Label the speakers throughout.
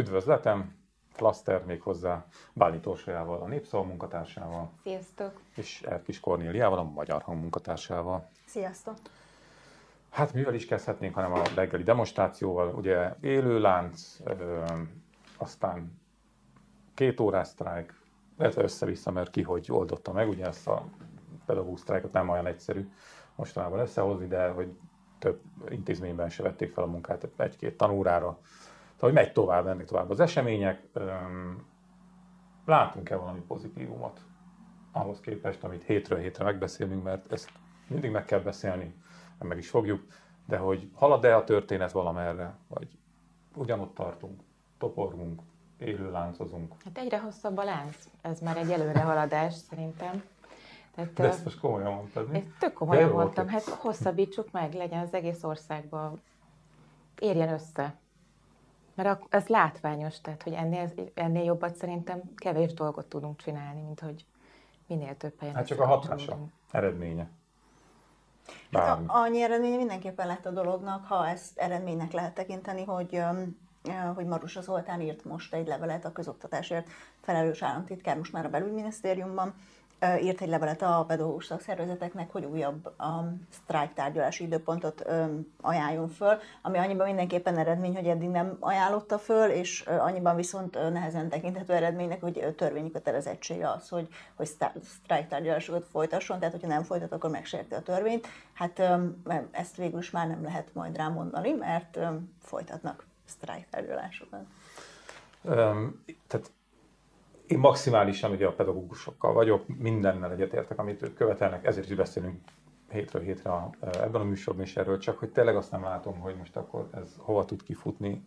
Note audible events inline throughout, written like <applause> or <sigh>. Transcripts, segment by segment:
Speaker 1: Üdvözletem, Flaster még hozzá Bálint Orsolyával, a Népszava munkatársával.
Speaker 2: Sziasztok!
Speaker 1: És Erkis Kornéliával, a Magyar Hang munkatársával.
Speaker 3: Sziasztok!
Speaker 1: Hát mivel is kezdhetnénk, hanem a reggeli demonstrációval, ugye élő lánc, ö, aztán két órás sztrájk, illetve össze-vissza, mert ki hogy oldotta meg, ugye ezt a pedagógus sztrájkot nem olyan egyszerű mostanában összehozni, de hogy több intézményben se vették fel a munkát egy-két tanórára. Tehát, hogy megy tovább, mennek tovább az események. Látunk-e valami pozitívumot ahhoz képest, amit hétről hétre megbeszélünk, mert ezt mindig meg kell beszélni, meg is fogjuk, de hogy halad-e a történet valamerre, vagy ugyanott tartunk, toporgunk, élő láncozunk.
Speaker 2: Hát egyre hosszabb a lánc. Ez már egy előrehaladás szerintem.
Speaker 1: Tehát, De ezt most komolyan mondtad, mi?
Speaker 2: Tök komolyan mondtam. Hát hosszabbítsuk meg, legyen az egész országban, érjen össze. Mert ez látványos, tehát hogy ennél, ennél jobbat szerintem kevés dolgot tudunk csinálni, mint hogy minél több helyen.
Speaker 1: Hát csak a hatása, eredménye.
Speaker 3: Hát a, annyi eredménye mindenképpen lett a dolognak, ha ezt eredménynek lehet tekinteni, hogy hogy Marusa Zoltán írt most egy levelet a közoktatásért felelős államtitkár most már a belügyminisztériumban, írt egy levelet a pedagógus szakszervezeteknek, hogy újabb a sztrájk tárgyalási időpontot ajánljon föl, ami annyiban mindenképpen eredmény, hogy eddig nem ajánlotta föl, és annyiban viszont nehezen tekinthető eredménynek, hogy törvényi kötelezettsége az, hogy, hogy sztrájk tárgyalásokat folytasson, tehát hogyha nem folytat, akkor megsérti a törvényt. Hát ezt végül is már nem lehet majd rámondani, mert folytatnak sztrájk tárgyalásokat.
Speaker 1: Um, tehát én maximálisan ugye a pedagógusokkal vagyok, mindennel egyetértek, amit ők követelnek, ezért is beszélünk hétről hétre ebben a műsorban is erről, csak hogy tényleg azt nem látom, hogy most akkor ez hova tud kifutni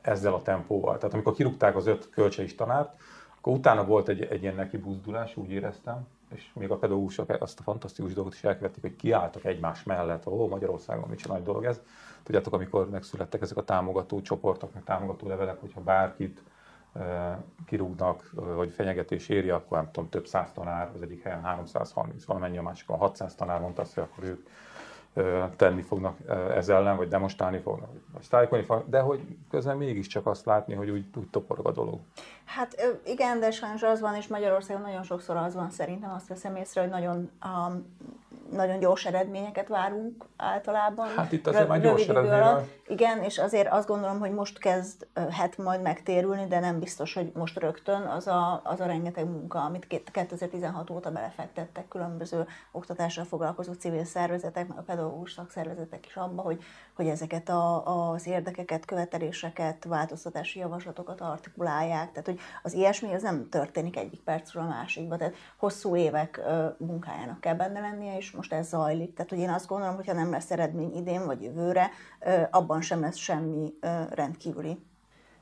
Speaker 1: ezzel a tempóval. Tehát amikor kirúgták az öt kölcseis tanárt, akkor utána volt egy, egy ilyen neki buzdulás, úgy éreztem, és még a pedagógusok azt a fantasztikus dolgot is elkövették, hogy kiálltak egymás mellett, ó, Magyarországon mit nagy dolog ez. Tudjátok, amikor megszülettek ezek a támogató csoportok, meg támogató levelek, hogyha bárkit kirúgnak, vagy fenyegetés éri, akkor nem tudom, több száz tanár, az egyik helyen 330, valamennyi a másikon 600 tanár mondta azt, hogy akkor ők tenni fognak ez ellen, vagy demonstrálni fognak, vagy sztrájkolni fognak, de hogy közben mégiscsak azt látni, hogy úgy, úgy toporog a dolog.
Speaker 3: Hát igen, de sajnos az van, és Magyarországon nagyon sokszor az van szerintem, azt veszem észre, hogy nagyon um, nagyon gyors eredményeket várunk általában.
Speaker 1: Hát itt azért már gyors eredményről.
Speaker 3: Igen, és azért azt gondolom, hogy most kezdhet majd megtérülni, de nem biztos, hogy most rögtön az a, az a rengeteg munka, amit 2016 óta belefektettek különböző oktatással foglalkozó civil szervezetek, meg a pedagógus szakszervezetek is abba, hogy, hogy ezeket a, az érdekeket, követeléseket, változtatási javaslatokat artikulálják. Tehát, hogy az ilyesmi az nem történik egyik percről a másikba. Tehát hosszú évek munkájának kell benne lennie, és most ez zajlik. Tehát, hogy én azt gondolom, hogy ha nem lesz eredmény idén vagy jövőre, abban sem lesz semmi rendkívüli.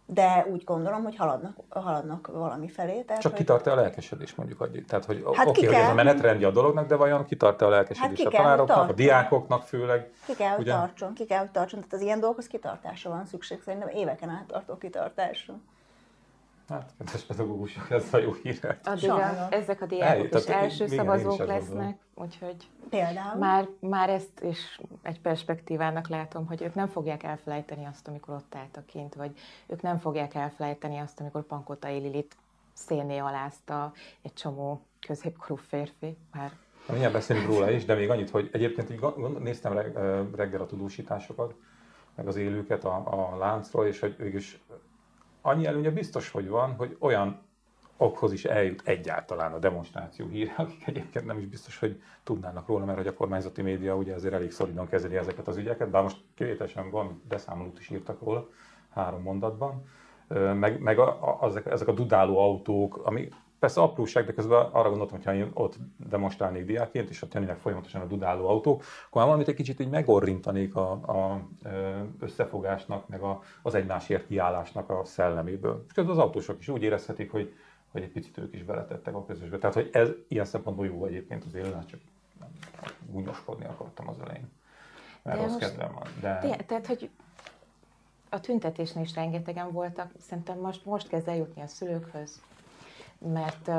Speaker 3: De úgy gondolom, hogy haladnak, haladnak valami felé.
Speaker 1: Tehát, Csak hogy... kitart-e a lelkesedés mondjuk? Hogy, tehát, hogy hát oké, okay, hogy ez a menetrendje a dolognak, de vajon kitart-e a lelkesedés hát a tanároknak, a diákoknak főleg?
Speaker 3: Ki kell, hogy ugye? tartson, ki kell, hogy tartson. Tehát az ilyen dolgokhoz kitartásra van szükség, szerintem éveken át tartó kitartásra.
Speaker 1: Hát, kedves pedagógusok, ez a jó hír.
Speaker 2: Addig a, ezek a diákok is első igen, szavazók is lesznek, úgyhogy Például? Már, már ezt is egy perspektívának látom, hogy ők nem fogják elfelejteni azt, amikor ott álltak kint, vagy ők nem fogják elfelejteni azt, amikor Pankota Lilit szénné alázta egy csomó középkorú férfi. Már
Speaker 1: Mindjárt beszélünk róla is, de még annyit, hogy egyébként így néztem reggel a tudósításokat, meg az élőket a, a láncról, és hogy is annyi előnye biztos, hogy van, hogy olyan okhoz is eljut egyáltalán a demonstráció híre, <laughs> akik egyébként nem is biztos, hogy tudnának róla, mert hogy a kormányzati média ugye azért elég szolidan kezeli ezeket az ügyeket, bár most kivételesen van beszámolót is írtak róla három mondatban, meg, meg a, a, ezek, ezek a dudáló autók, ami Persze apróság, de közben arra gondoltam, hogy ha én ott demonstrálnék diákként, és ott jönnének folyamatosan a dudáló autók, akkor már valamit egy kicsit így megorrintanék a, a összefogásnak, meg a, az egymásért kiállásnak a szelleméből. És közben az autósok is úgy érezhetik, hogy, hogy egy picit ők is beletettek a közösbe. Tehát, hogy ez ilyen szempontból jó egyébként az élőn, csak gúnyoskodni akartam az elején. Mert de rossz kedvem van.
Speaker 2: De... Tehát, hogy a tüntetésnél is rengetegen voltak, szerintem most, most kezd eljutni a szülőkhöz, mert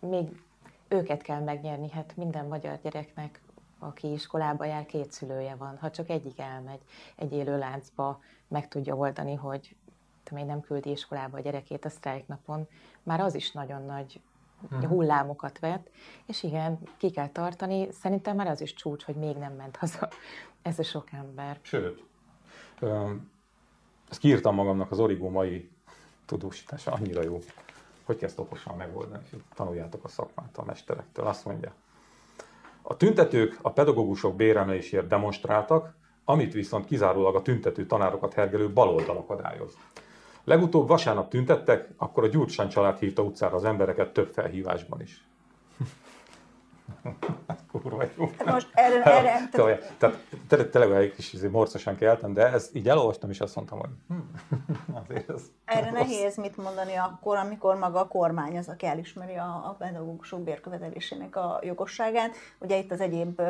Speaker 2: még őket kell megnyerni, hát minden magyar gyereknek, aki iskolába jár, két szülője van. Ha csak egyik elmegy egy élő láncba, meg tudja oldani, hogy amely nem küldi iskolába a gyerekét a sztrájknapon, már az is nagyon nagy hmm. hullámokat vett, és igen, ki kell tartani. Szerintem már az is csúcs, hogy még nem ment haza ez a sok ember.
Speaker 1: Sőt, ezt kiírtam magamnak az Origo mai tudósítása, annyira jó. Hogy kezd okosan megoldani, tanuljátok a szakmát a mesterektől. Azt mondja, a tüntetők a pedagógusok béremelésért demonstráltak, amit viszont kizárólag a tüntető tanárokat hergelő baloldal akadályoz. Legutóbb vasárnap tüntettek, akkor a Gyurcsány család hívta utcára az embereket több felhívásban is. <laughs> Kurva jó. Most erre, erre tehát, tehát tényleg egy kis izé morcosan keltem, de ezt így elolvastam, és azt mondtam, hogy hm, <laughs>
Speaker 3: azért ez Erre rossz. <laughs> nehéz mit mondani akkor, amikor maga a kormány az, aki elismeri a, a pedagógusok bérkövetelésének a jogosságát. Ugye itt az egyéb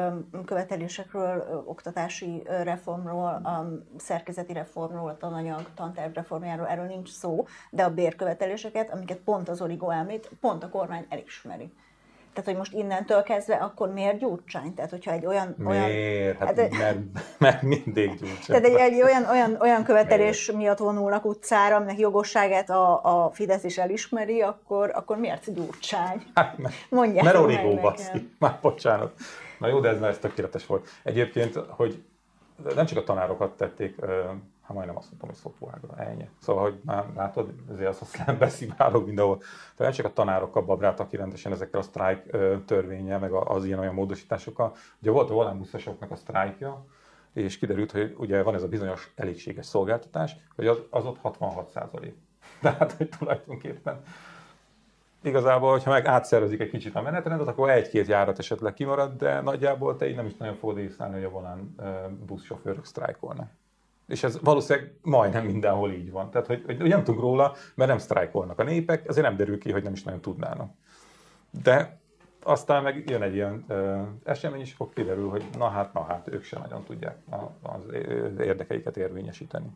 Speaker 3: követelésekről, oktatási reformról, a szerkezeti reformról, a tananyag, tanterv reformjáról, erről nincs szó, de a bérköveteléseket, amiket pont az Origo említ, pont a kormány elismeri. Tehát, hogy most innentől kezdve, akkor miért Gyurcsány? Tehát, hogyha egy olyan...
Speaker 1: Miért? Hát, hát mert, mert <laughs> mindig Gyurcsány.
Speaker 3: Tehát egy, egy olyan, olyan, olyan követelés miért? miatt vonulnak utcára, aminek jogosságát a, a Fidesz is elismeri, akkor, akkor miért Gyurcsány? <laughs> Hát,
Speaker 1: Mondják mert Origó basszi. Már bocsánat. Na jó, de ez, ez tökéletes volt. Egyébként, hogy nem csak a tanárokat tették hát majdnem azt mondtam, hogy szopóágra, ennyi. Szóval, hogy már látod, ezért az a szlám <laughs> besziválok mindenhol. Tehát csak a tanárokkal babráltak rendesen ezekkel a sztrájk törvénye, meg az ilyen olyan módosításokkal. Ugye volt a volánbuszosoknak a sztrájkja, és kiderült, hogy ugye van ez a bizonyos elégséges szolgáltatás, hogy az, az ott 66 százalék. <laughs> Tehát, hogy tulajdonképpen igazából, hogyha meg átszervezik egy kicsit a menetrendet, akkor egy-két járat esetleg kimarad, de nagyjából te így nem is nagyon fogod észlelni, hogy a volán buszsofőrök sztrájkolnak. És ez valószínűleg majdnem mindenhol így van. Tehát, hogy, hogy nem tudunk róla, mert nem sztrájkolnak a népek, ezért nem derül ki, hogy nem is nagyon tudnának. De aztán meg jön egy ilyen ö, esemény, és akkor kiderül, hogy na hát, na hát, ők sem nagyon tudják az érdekeiket érvényesíteni.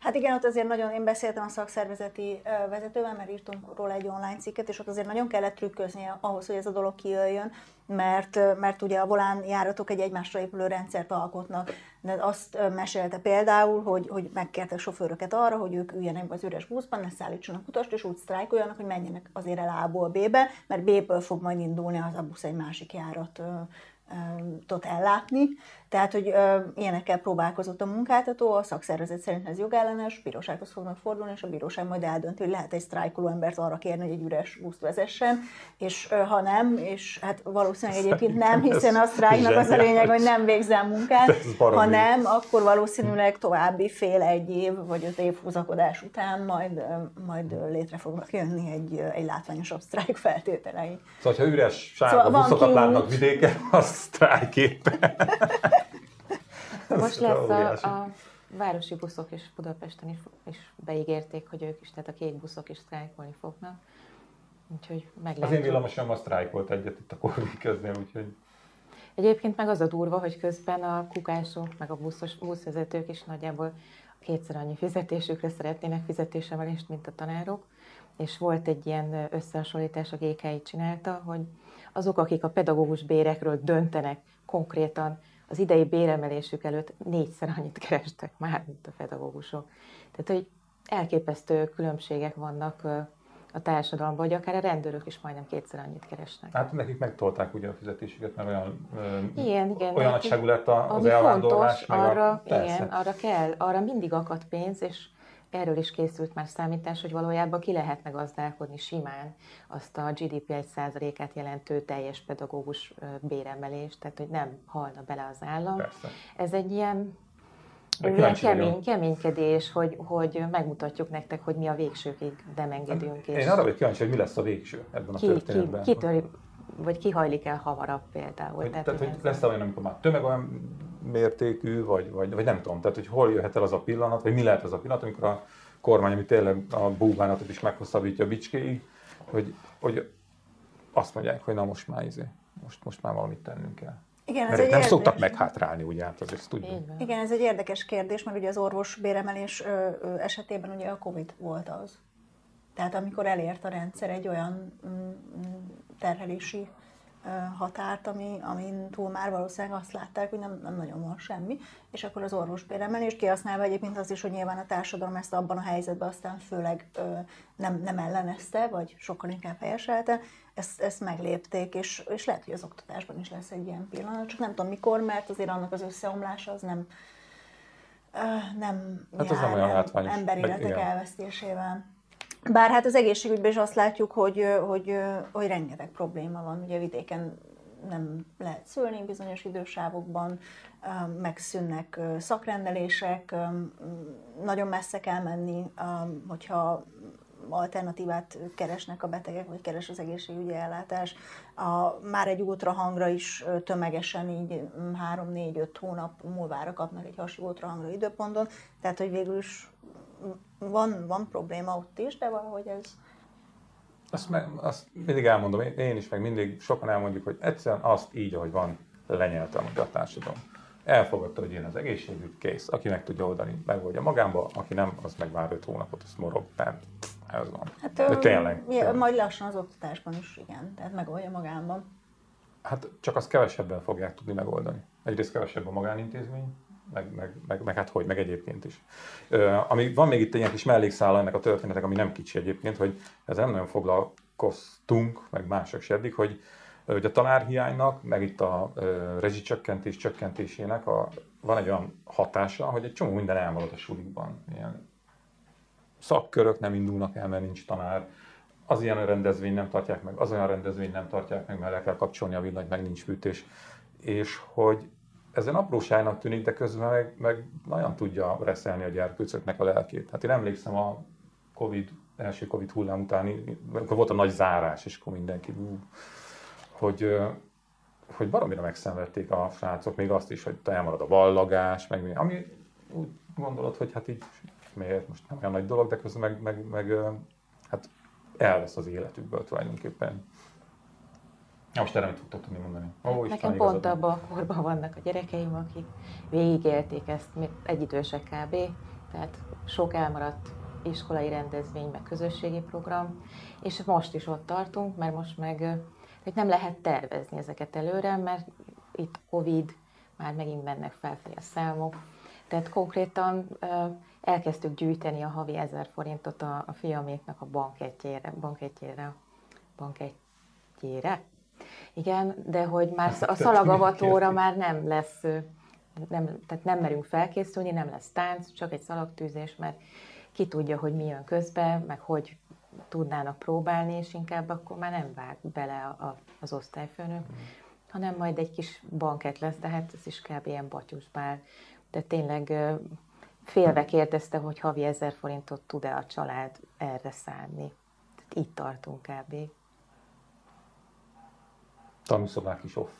Speaker 3: Hát igen, ott azért nagyon, én beszéltem a szakszervezeti vezetővel, mert írtunk róla egy online cikket, és ott azért nagyon kellett trükközni ahhoz, hogy ez a dolog kijöjjön, mert, mert ugye a volán járatok egy egymásra épülő rendszert alkotnak. De azt mesélte például, hogy, hogy megkérte a sofőröket arra, hogy ők üljenek az üres buszban, ne szállítsanak utast, és úgy sztrájkoljanak, hogy menjenek azért el A-ból B-be, mert B-ből fog majd indulni az a busz egy másik járat tot ellátni. Tehát, hogy ö, ilyenekkel próbálkozott a munkáltató, a szakszervezet szerint ez jogellenes, bírósághoz fognak fordulni, és a bíróság majd eldönti, hogy lehet egy sztrájkoló embert arra kérni, hogy egy üres buszt vezessen, és ö, ha nem, és hát valószínűleg egyébként nem, hiszen a sztrájknak az a lényeg, hogy nem végzel munkát, ha nem, akkor valószínűleg további fél egy év vagy öt év húzakodás után majd, majd létre fognak jönni egy, egy látványosabb sztrájk feltételei.
Speaker 1: Szóval, ha üres sárga szóval buszokat látnak vidéken, az sztrájk <laughs>
Speaker 2: Most lesz a, a városi buszok is Budapesten is, is beígérték, hogy ők is, tehát a kék buszok is sztrájkolni fognak. Úgyhogy meg
Speaker 1: Az én villamosom a sztrájkolt egyet itt a Korvin köznél, úgyhogy...
Speaker 2: Egyébként meg az a durva, hogy közben a kukások, meg a buszos, buszvezetők is nagyjából kétszer annyi fizetésükre szeretnének fizetésemelést, mint a tanárok. És volt egy ilyen összehasonlítás, a GKI csinálta, hogy azok, akik a pedagógus bérekről döntenek konkrétan, az idei béremelésük előtt négyszer annyit kerestek már, mint a pedagógusok. Tehát, hogy elképesztő különbségek vannak a társadalomban, hogy akár a rendőrök is majdnem kétszer annyit keresnek.
Speaker 1: Hát nekik megtolták ugye a fizetésüket, mert olyan, igen, igen, olyan nagyságú lett az
Speaker 2: elvándorlás. Fontos, arra, a, igen, arra kell, arra mindig akad pénz, és erről is készült már számítás, hogy valójában ki lehetne gazdálkodni simán azt a GDP 1%-át jelentő teljes pedagógus béremelést, tehát hogy nem halna bele az állam. Persze. Ez egy ilyen ilyen kemény, keménykedés, hogy, hogy megmutatjuk nektek, hogy mi a végsőkig nem engedünk.
Speaker 1: Én és arra vagyok kíváncsi, hogy mi lesz a végső ebben a ki, történetben.
Speaker 2: Ki, ki vagy ki hajlik el hamarabb például.
Speaker 1: Hogy, tehát, tehát hogy lesz olyan, amikor már tömeg olyan mértékű, vagy, vagy, vagy nem tudom, tehát hogy hol jöhet el az a pillanat, vagy mi lehet az a pillanat, amikor a kormány, ami tényleg a búvánatot is meghosszabbítja a bicskéig, hogy, hogy azt mondják, hogy na most már izé, most, most már valamit tennünk kell. Igen, ez egy nem érdekes. szoktak meghátrálni, ugye, hát azért ezt tudjuk.
Speaker 3: Igen, ez egy érdekes kérdés, mert ugye az orvos béremelés esetében ugye a Covid volt az. Tehát amikor elért a rendszer egy olyan mm, mm, terhelési határt, ami, amin túl már valószínűleg azt látták, hogy nem, nem nagyon van semmi, és akkor az orvosbéremelést kihasználva egyébként az is, hogy nyilván a társadalom ezt abban a helyzetben aztán főleg ö, nem, nem ellenezte, vagy sokkal inkább helyeselte, ezt, ezt meglépték, és, és lehet, hogy az oktatásban is lesz egy ilyen pillanat, csak nem tudom mikor, mert azért annak az összeomlása az nem, ö, nem
Speaker 1: hát az nem olyan látványos.
Speaker 3: emberéletek elvesztésével. Bár hát az egészségügyben is azt látjuk, hogy, hogy, hogy rengeteg probléma van. Ugye vidéken nem lehet szülni bizonyos idősávokban, megszűnnek szakrendelések, nagyon messze kell menni, hogyha alternatívát keresnek a betegek, vagy keres az egészségügyi ellátás. A, már egy ultrahangra is tömegesen így 3-4-5 hónap múlvára kapnak egy hasi ultrahangra időponton, tehát hogy végül is van, van probléma ott is, de valahogy ez...
Speaker 1: Azt, me, azt mindig elmondom, én is, meg mindig sokan elmondjuk, hogy egyszerűen azt így, ahogy van, lenyelte a társadalom. Elfogadta, hogy én az egészségügy kész. Aki meg tudja oldani, megoldja magámba, aki nem, az meg vár 5 hónapot, azt morog. Tehát ez van. Hát, De tényleg,
Speaker 3: tényleg. Majd lassan az oktatásban is, igen. Tehát megoldja magában.
Speaker 1: Hát csak azt kevesebben fogják tudni megoldani. Egyrészt kevesebb a magánintézmény, meg, meg, meg, meg hát hogy, meg egyébként is. Uh, ami, van még itt egy ilyen kis mellékszála ennek a történetek, ami nem kicsi egyébként, hogy ez nem nagyon foglalkoztunk, meg mások se eddig, hogy, hogy a tanárhiánynak, meg itt a uh, rezsicsökkentés csökkentésének a, van egy olyan hatása, hogy egy csomó minden elmarad a sulikban. Ilyen szakkörök nem indulnak el, mert nincs tanár, az ilyen rendezvény nem tartják meg, az olyan rendezvény nem tartják meg, mert le kell kapcsolni a villanyt, meg nincs fűtés. És hogy ezen apróságnak tűnik, de közben meg, meg nagyon tudja reszelni a gyerkőcöknek a lelkét. Hát én emlékszem a Covid, első Covid hullám utáni, amikor volt a nagy zárás, és akkor mindenki, ú, hogy, hogy baromira megszenvedték a srácok, még azt is, hogy elmarad a vallagás, meg mi, ami úgy gondolod, hogy hát így miért most nem olyan nagy dolog, de közben meg, meg, meg hát elvesz az életükből tulajdonképpen. Most erre mit tudtok tudni mondani?
Speaker 2: Ó, Nekem pont abban a korban vannak a gyerekeim, akik végigélték ezt, idősek kb. Tehát sok elmaradt iskolai rendezvény, meg közösségi program, és most is ott tartunk, mert most meg hogy nem lehet tervezni ezeket előre, mert itt Covid, már megint mennek felfelé a számok, tehát konkrétan elkezdtük gyűjteni a havi 1000 forintot a, a fiaméknak a banketjére, banketjére, banketjére, igen, de hogy már a szalagavatóra már nem lesz, nem, tehát nem merünk felkészülni, nem lesz tánc, csak egy szalagtűzés, mert ki tudja, hogy mi jön közben, meg hogy tudnának próbálni, és inkább akkor már nem vág bele a, a, az osztályfőnök, mm. hanem majd egy kis banket lesz, de hát ez is kb. ilyen batyusbál. De tényleg félve kérdezte, hogy havi ezer forintot tud-e a család erre szállni. Tehát itt tartunk kb.
Speaker 1: Tanúszobák is off.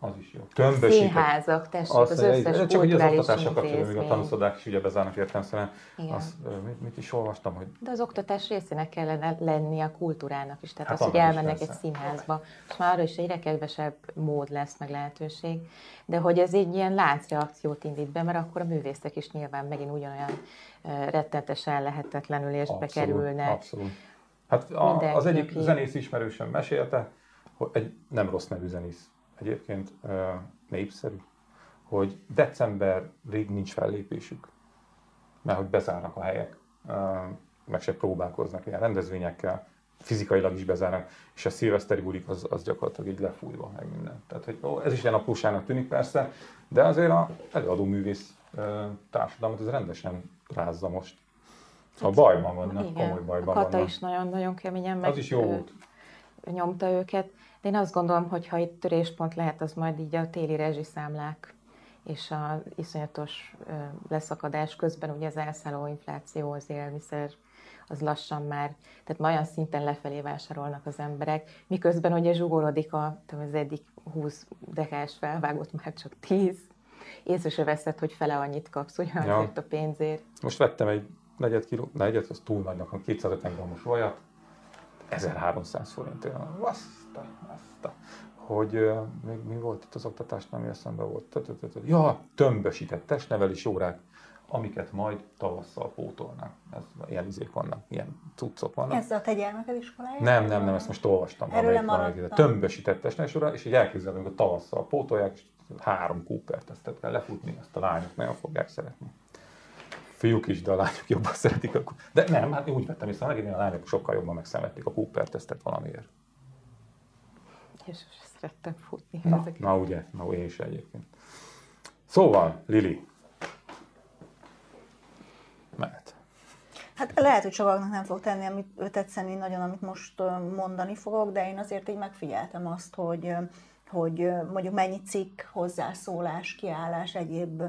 Speaker 1: Az is jó.
Speaker 2: Tömbösített. Színházak, tessék, az, az összes
Speaker 1: Csak hogy az oktatással kapcsolatban, még a tanúszobák is ugye bezárnak értelmszerűen. Azt, mit, mit, is olvastam, hogy...
Speaker 2: De az oktatás részének kellene lenni a kultúrának is. Tehát hát az, hogy elmennek egy színházba. És már arra is egyre kevesebb mód lesz, meg lehetőség. De hogy ez egy ilyen láncreakciót indít be, mert akkor a művészek is nyilván megint ugyanolyan rettentesen lehetetlenül és abszolút, bekerülnek.
Speaker 1: Abszolút. Hát a, az egyik zenész ismerősen mesélte, egy nem rossz nevű zenész egyébként népszerű, hogy decemberig nincs fellépésük, mert hogy bezárnak a helyek, meg se próbálkoznak ilyen rendezvényekkel, fizikailag is bezárnak, és a szilveszteri bulik az, az gyakorlatilag így lefújva, meg minden. Tehát, hogy ó, ez is ilyen apróságnak tűnik persze, de azért a előadó művész társadalmat ez rendesen rázza most. A bajban vannak, Igen, komoly bajban
Speaker 2: a Kata
Speaker 1: vannak.
Speaker 2: is nagyon-nagyon keményen meg,
Speaker 1: az is jó volt.
Speaker 2: nyomta őket. Én azt gondolom, hogy ha itt töréspont lehet, az majd így a téli rezsiszámlák és a iszonyatos leszakadás közben ugye az elszálló infláció, az élmiszer, az lassan már, tehát már olyan szinten lefelé vásárolnak az emberek, miközben ugye zsugorodik a, az eddig 20 dekás felvágott már csak 10, észre se veszed, hogy fele annyit kapsz ugye ja. a pénzért.
Speaker 1: Most vettem egy negyed kiló, negyed, az túl nagynak, a 250 grammos vajat, 1300 forintért. Baszta, baszta. Hogy uh, még mi volt itt az oktatásnál, ami eszembe volt? Ja, tömbösített testnevelés órák amiket majd tavasszal pótolnak. Ez, ilyen izék vannak, ilyen cuccok vannak.
Speaker 3: Ez a te gyermeked iskolája?
Speaker 1: Nem, nem, nem, ezt most olvastam.
Speaker 3: Erről maradtam.
Speaker 1: Tömbösített testnesúra, és így elképzelem, hogy a tavasszal pótolják, és három Cooper tesztet kell lefutni, azt a lányok nagyon fogják szeretni. Fiúk is, de a lányok jobban szeretik. A... De nem, hát úgy vettem észre, hogy a lányok sokkal jobban megszemették a Cooper tesztet valamiért.
Speaker 2: Jézus, szerettem futni.
Speaker 1: Na, na ugye, na én is egyébként. Szóval, Lili, mehet.
Speaker 3: Hát lehet, hogy sokaknak nem fog tenni, amit tetszeni nagyon, amit most mondani fogok, de én azért így megfigyeltem azt, hogy hogy mondjuk mennyi cikk, hozzászólás, kiállás, egyéb,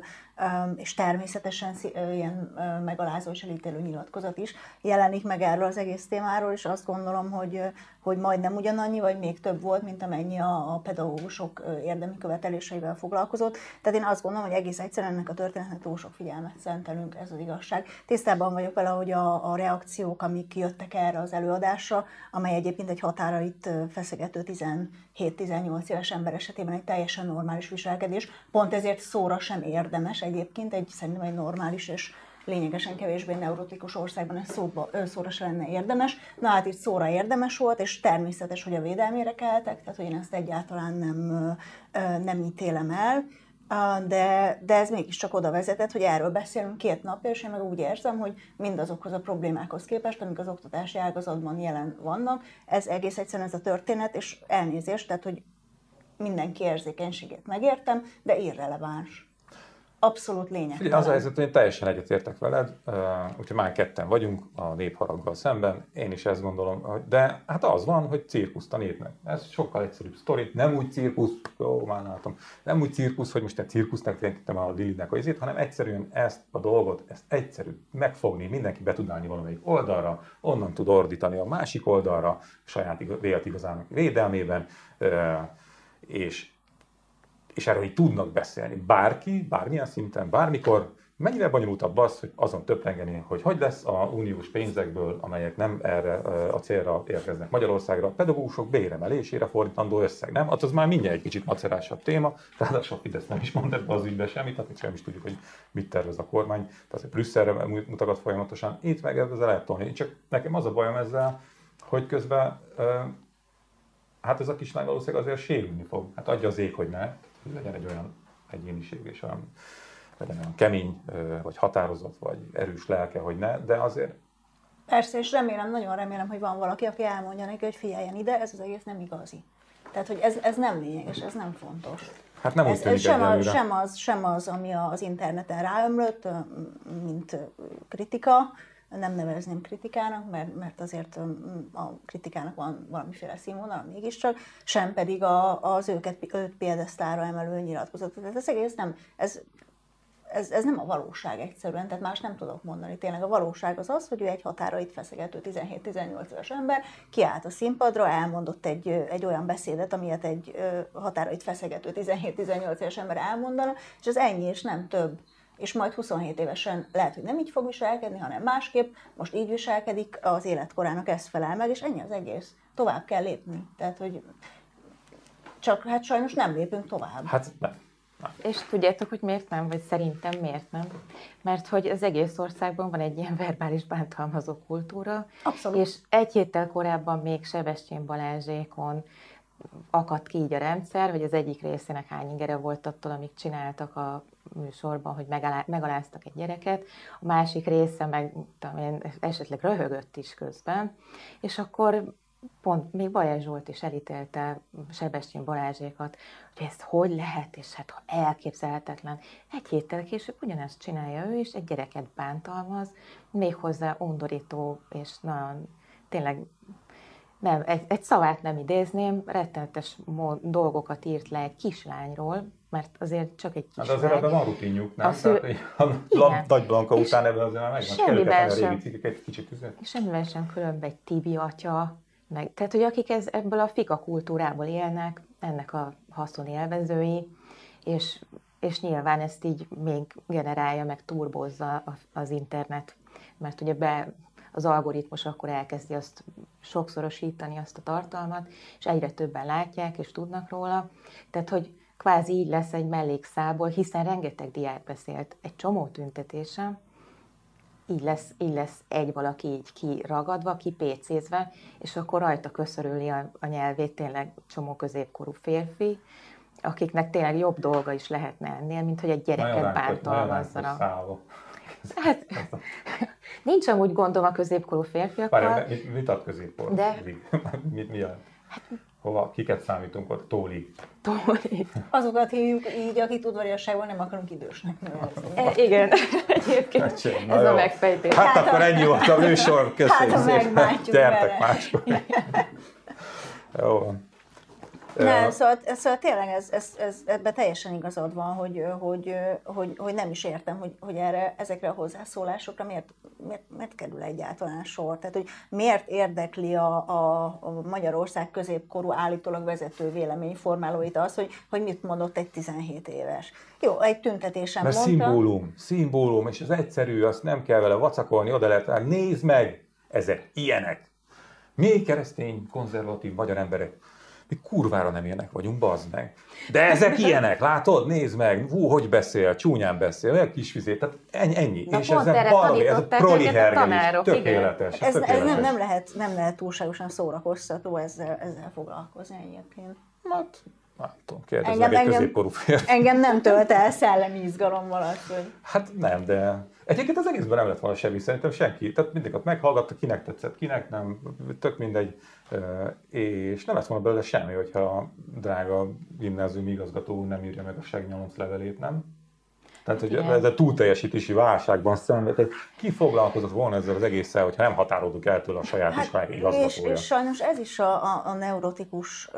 Speaker 3: és természetesen ilyen megalázó és elítélő nyilatkozat is jelenik meg erről az egész témáról, és azt gondolom, hogy, hogy majdnem ugyanannyi, vagy még több volt, mint amennyi a, pedagógusok érdemi követeléseivel foglalkozott. Tehát én azt gondolom, hogy egész egyszerűen ennek a történetnek túl sok figyelmet szentelünk, ez az igazság. Tisztában vagyok vele, hogy a, a reakciók, amik jöttek erre az előadásra, amely egyébként egy határait feszegető 17-18 éves ember esetében egy teljesen normális viselkedés, pont ezért szóra sem érdemes egyébként, egy szerintem egy normális és lényegesen kevésbé neurotikus országban ez szóba, szóra se lenne érdemes. Na hát itt szóra érdemes volt, és természetes, hogy a védelmére keltek, tehát hogy én ezt egyáltalán nem, nem ítélem el. De, de ez mégiscsak oda vezetett, hogy erről beszélünk két napja, és én meg úgy érzem, hogy mindazokhoz a problémákhoz képest, amik az oktatási ágazatban jelen vannak, ez egész egyszerűen ez a történet, és elnézést, tehát hogy mindenki érzékenységét megértem, de irreleváns abszolút lényeg.
Speaker 1: Ugye, az a helyzet, hogy én teljesen egyetértek veled, úgyhogy már ketten vagyunk a népharaggal szemben, én is ezt gondolom, de hát az van, hogy cirkuszt a népnek. Ez sokkal egyszerűbb sztori, nem úgy cirkusz, jó, már látom, nem úgy cirkusz, hogy most egy cirkusznak jelentettem a Lilinek a izét, hanem egyszerűen ezt a dolgot, ezt egyszerű megfogni, mindenki be tud állni valamelyik oldalra, onnan tud ordítani a másik oldalra, saját vélet igazának védelmében, és és erről így tudnak beszélni. Bárki, bármilyen szinten, bármikor, mennyire bonyolultabb az, hogy azon töprengeni, hogy hogy lesz a uniós pénzekből, amelyek nem erre a célra érkeznek Magyarországra, a pedagógusok béremelésére fordítandó összeg, nem? Hát az már mindjárt egy kicsit macerásabb téma, ráadásul Fidesz nem is mond ebbe az ügybe semmit, tehát sem is tudjuk, hogy mit tervez a kormány, tehát hogy Brüsszelre mutogat folyamatosan, itt meg ezzel lehet tolni. Csak nekem az a bajom ezzel, hogy közben hát ez a kislány valószínűleg azért sérülni fog. Hát adja az ég, hogy ne, hogy legyen egy olyan egyéniség és olyan, legyen olyan kemény, vagy határozott, vagy erős lelke, hogy ne, de azért
Speaker 3: Persze, és remélem, nagyon remélem, hogy van valaki, aki elmondja neki, hogy figyeljen ide, ez az egész nem igazi. Tehát, hogy ez, ez nem lényeges, ez nem fontos.
Speaker 1: Hát nem
Speaker 3: ez, ez sem, az, sem, az, sem az, ami az interneten ráömlött, mint kritika, nem nevezném kritikának, mert, mert azért a kritikának van valamiféle színvonal mégiscsak, sem pedig a, az őket őt példesztára emelő nyilatkozat. Tehát ez egész nem, ez, ez, ez nem a valóság egyszerűen, tehát más nem tudok mondani. Tényleg a valóság az az, hogy ő egy határait feszegető 17-18 éves ember kiállt a színpadra, elmondott egy, egy olyan beszédet, amilyet egy határait feszegető 17-18 éves ember elmondana, és ez ennyi, és nem több és majd 27 évesen lehet, hogy nem így fog viselkedni, hanem másképp, most így viselkedik, az életkorának ez felel meg, és ennyi az egész. Tovább kell lépni. Tehát, hogy csak hát sajnos nem lépünk tovább.
Speaker 1: Hát nem.
Speaker 2: És tudjátok, hogy miért nem, vagy szerintem miért nem? Mert hogy az egész országban van egy ilyen verbális bántalmazó kultúra,
Speaker 3: Abszolút.
Speaker 2: és egy héttel korábban még Sebestyén Balázsékon akadt ki így a rendszer, hogy az egyik részének hány ingere volt attól, amit csináltak a műsorban, hogy megaláztak egy gyereket, a másik része meg tudom esetleg röhögött is közben, és akkor pont még Bajás Zsolt is elítélte Sebestyén Balázsékat, hogy ezt hogy lehet, és hát elképzelhetetlen. Egy héttel később ugyanezt csinálja ő is, egy gyereket bántalmaz, méghozzá undorító, és nagyon tényleg nem, egy, egy szavát nem idézném, rettenetes dolgokat írt le egy kislányról, mert azért csak egy
Speaker 1: kislány. Hát azért van rutinjuk, nem? Szül... Tehát, a <laughs> Nagy Blanka után ebben azért már megvan, semmivel sem, egy kicsit üzet.
Speaker 2: Semmivel sem különb egy Tibi atya, meg, tehát, hogy akik ez, ebből a fika kultúrából élnek, ennek a haszon élvezői, és, és nyilván ezt így még generálja, meg turbozza az internet, mert ugye be az algoritmus akkor elkezdi azt sokszorosítani azt a tartalmat, és egyre többen látják és tudnak róla. Tehát, hogy kvázi így lesz egy mellékszából, hiszen rengeteg diák beszélt egy csomó tüntetésen, így lesz, így lesz egy valaki így kiragadva, kipécézve, és akkor rajta köszörüli a, a nyelvét tényleg csomó középkorú férfi, akiknek tényleg jobb dolga is lehetne ennél, mint hogy egy gyereket bántalmazzanak. Hát, nincs amúgy gondom a középkorú férfiakkal.
Speaker 1: Várj, mit, ad középkor? De... mit, <laughs> mi jelent? Hát, Hova, kiket számítunk ott? Tóli.
Speaker 3: Tóli. Azokat hívjuk így, akik udvariasságban nem akarunk idősnek nevezni.
Speaker 2: E, igen, <laughs> egyébként hát, ez jó. a megfejtés.
Speaker 1: Hát, hát akkor ennyi volt a műsor, köszönjük hát, szépen. Gyertek máskor. jó van.
Speaker 3: Nem, szóval, szóval tényleg ez, ez, ez, ebben teljesen igazad van, hogy, hogy, hogy, hogy nem is értem, hogy, hogy erre, ezekre a hozzászólásokra miért, miért, miért kerül egyáltalán sor. Tehát, hogy miért érdekli a, a, a Magyarország középkorú állítólag vezető véleményformálóit az, hogy, hogy mit mondott egy 17 éves. Jó, egy tüntetésen
Speaker 1: Mert mondta. szimbólum, szimbólum, és ez egyszerű, azt nem kell vele vacakolni, oda lehet, nézd meg, ezek ilyenek. Mi keresztény, konzervatív magyar emberek mi kurvára nem ilyenek vagyunk, bazd meg. De ezek <laughs> ilyenek, látod? Nézd meg, hú, hogy beszél, csúnyán beszél, olyan kis vizé, tehát ennyi. ennyi.
Speaker 2: Na és ez valami, ez a proli hergelés,
Speaker 1: tökéletes.
Speaker 3: Ez, ez nem, nem, lehet, nem lehet túlságosan szórakoztató ezzel, ezzel foglalkozni egyébként.
Speaker 1: Hát, nem tudom, kérdezz engem, meg egy középkorú férfi.
Speaker 3: Engem nem <laughs> tölt el szellemi izgalommal az, hogy...
Speaker 1: Hát nem, de egyébként az egészben nem lett volna semmi, szerintem senki. Tehát mindig ott meghallgatta, kinek tetszett, kinek nem, tök mindegy. És nem lesz volna belőle semmi, hogyha a drága gimnázium igazgató nem írja meg a segnyolonc levelét, nem? Tehát, hogy ez a túlteljesítési válságban szenvedett, ki foglalkozott volna ezzel az egésszel, hogyha nem határoltuk el tőle a saját hát, iskolája igazgatója.
Speaker 3: És, és sajnos ez is a, a, a neurotikus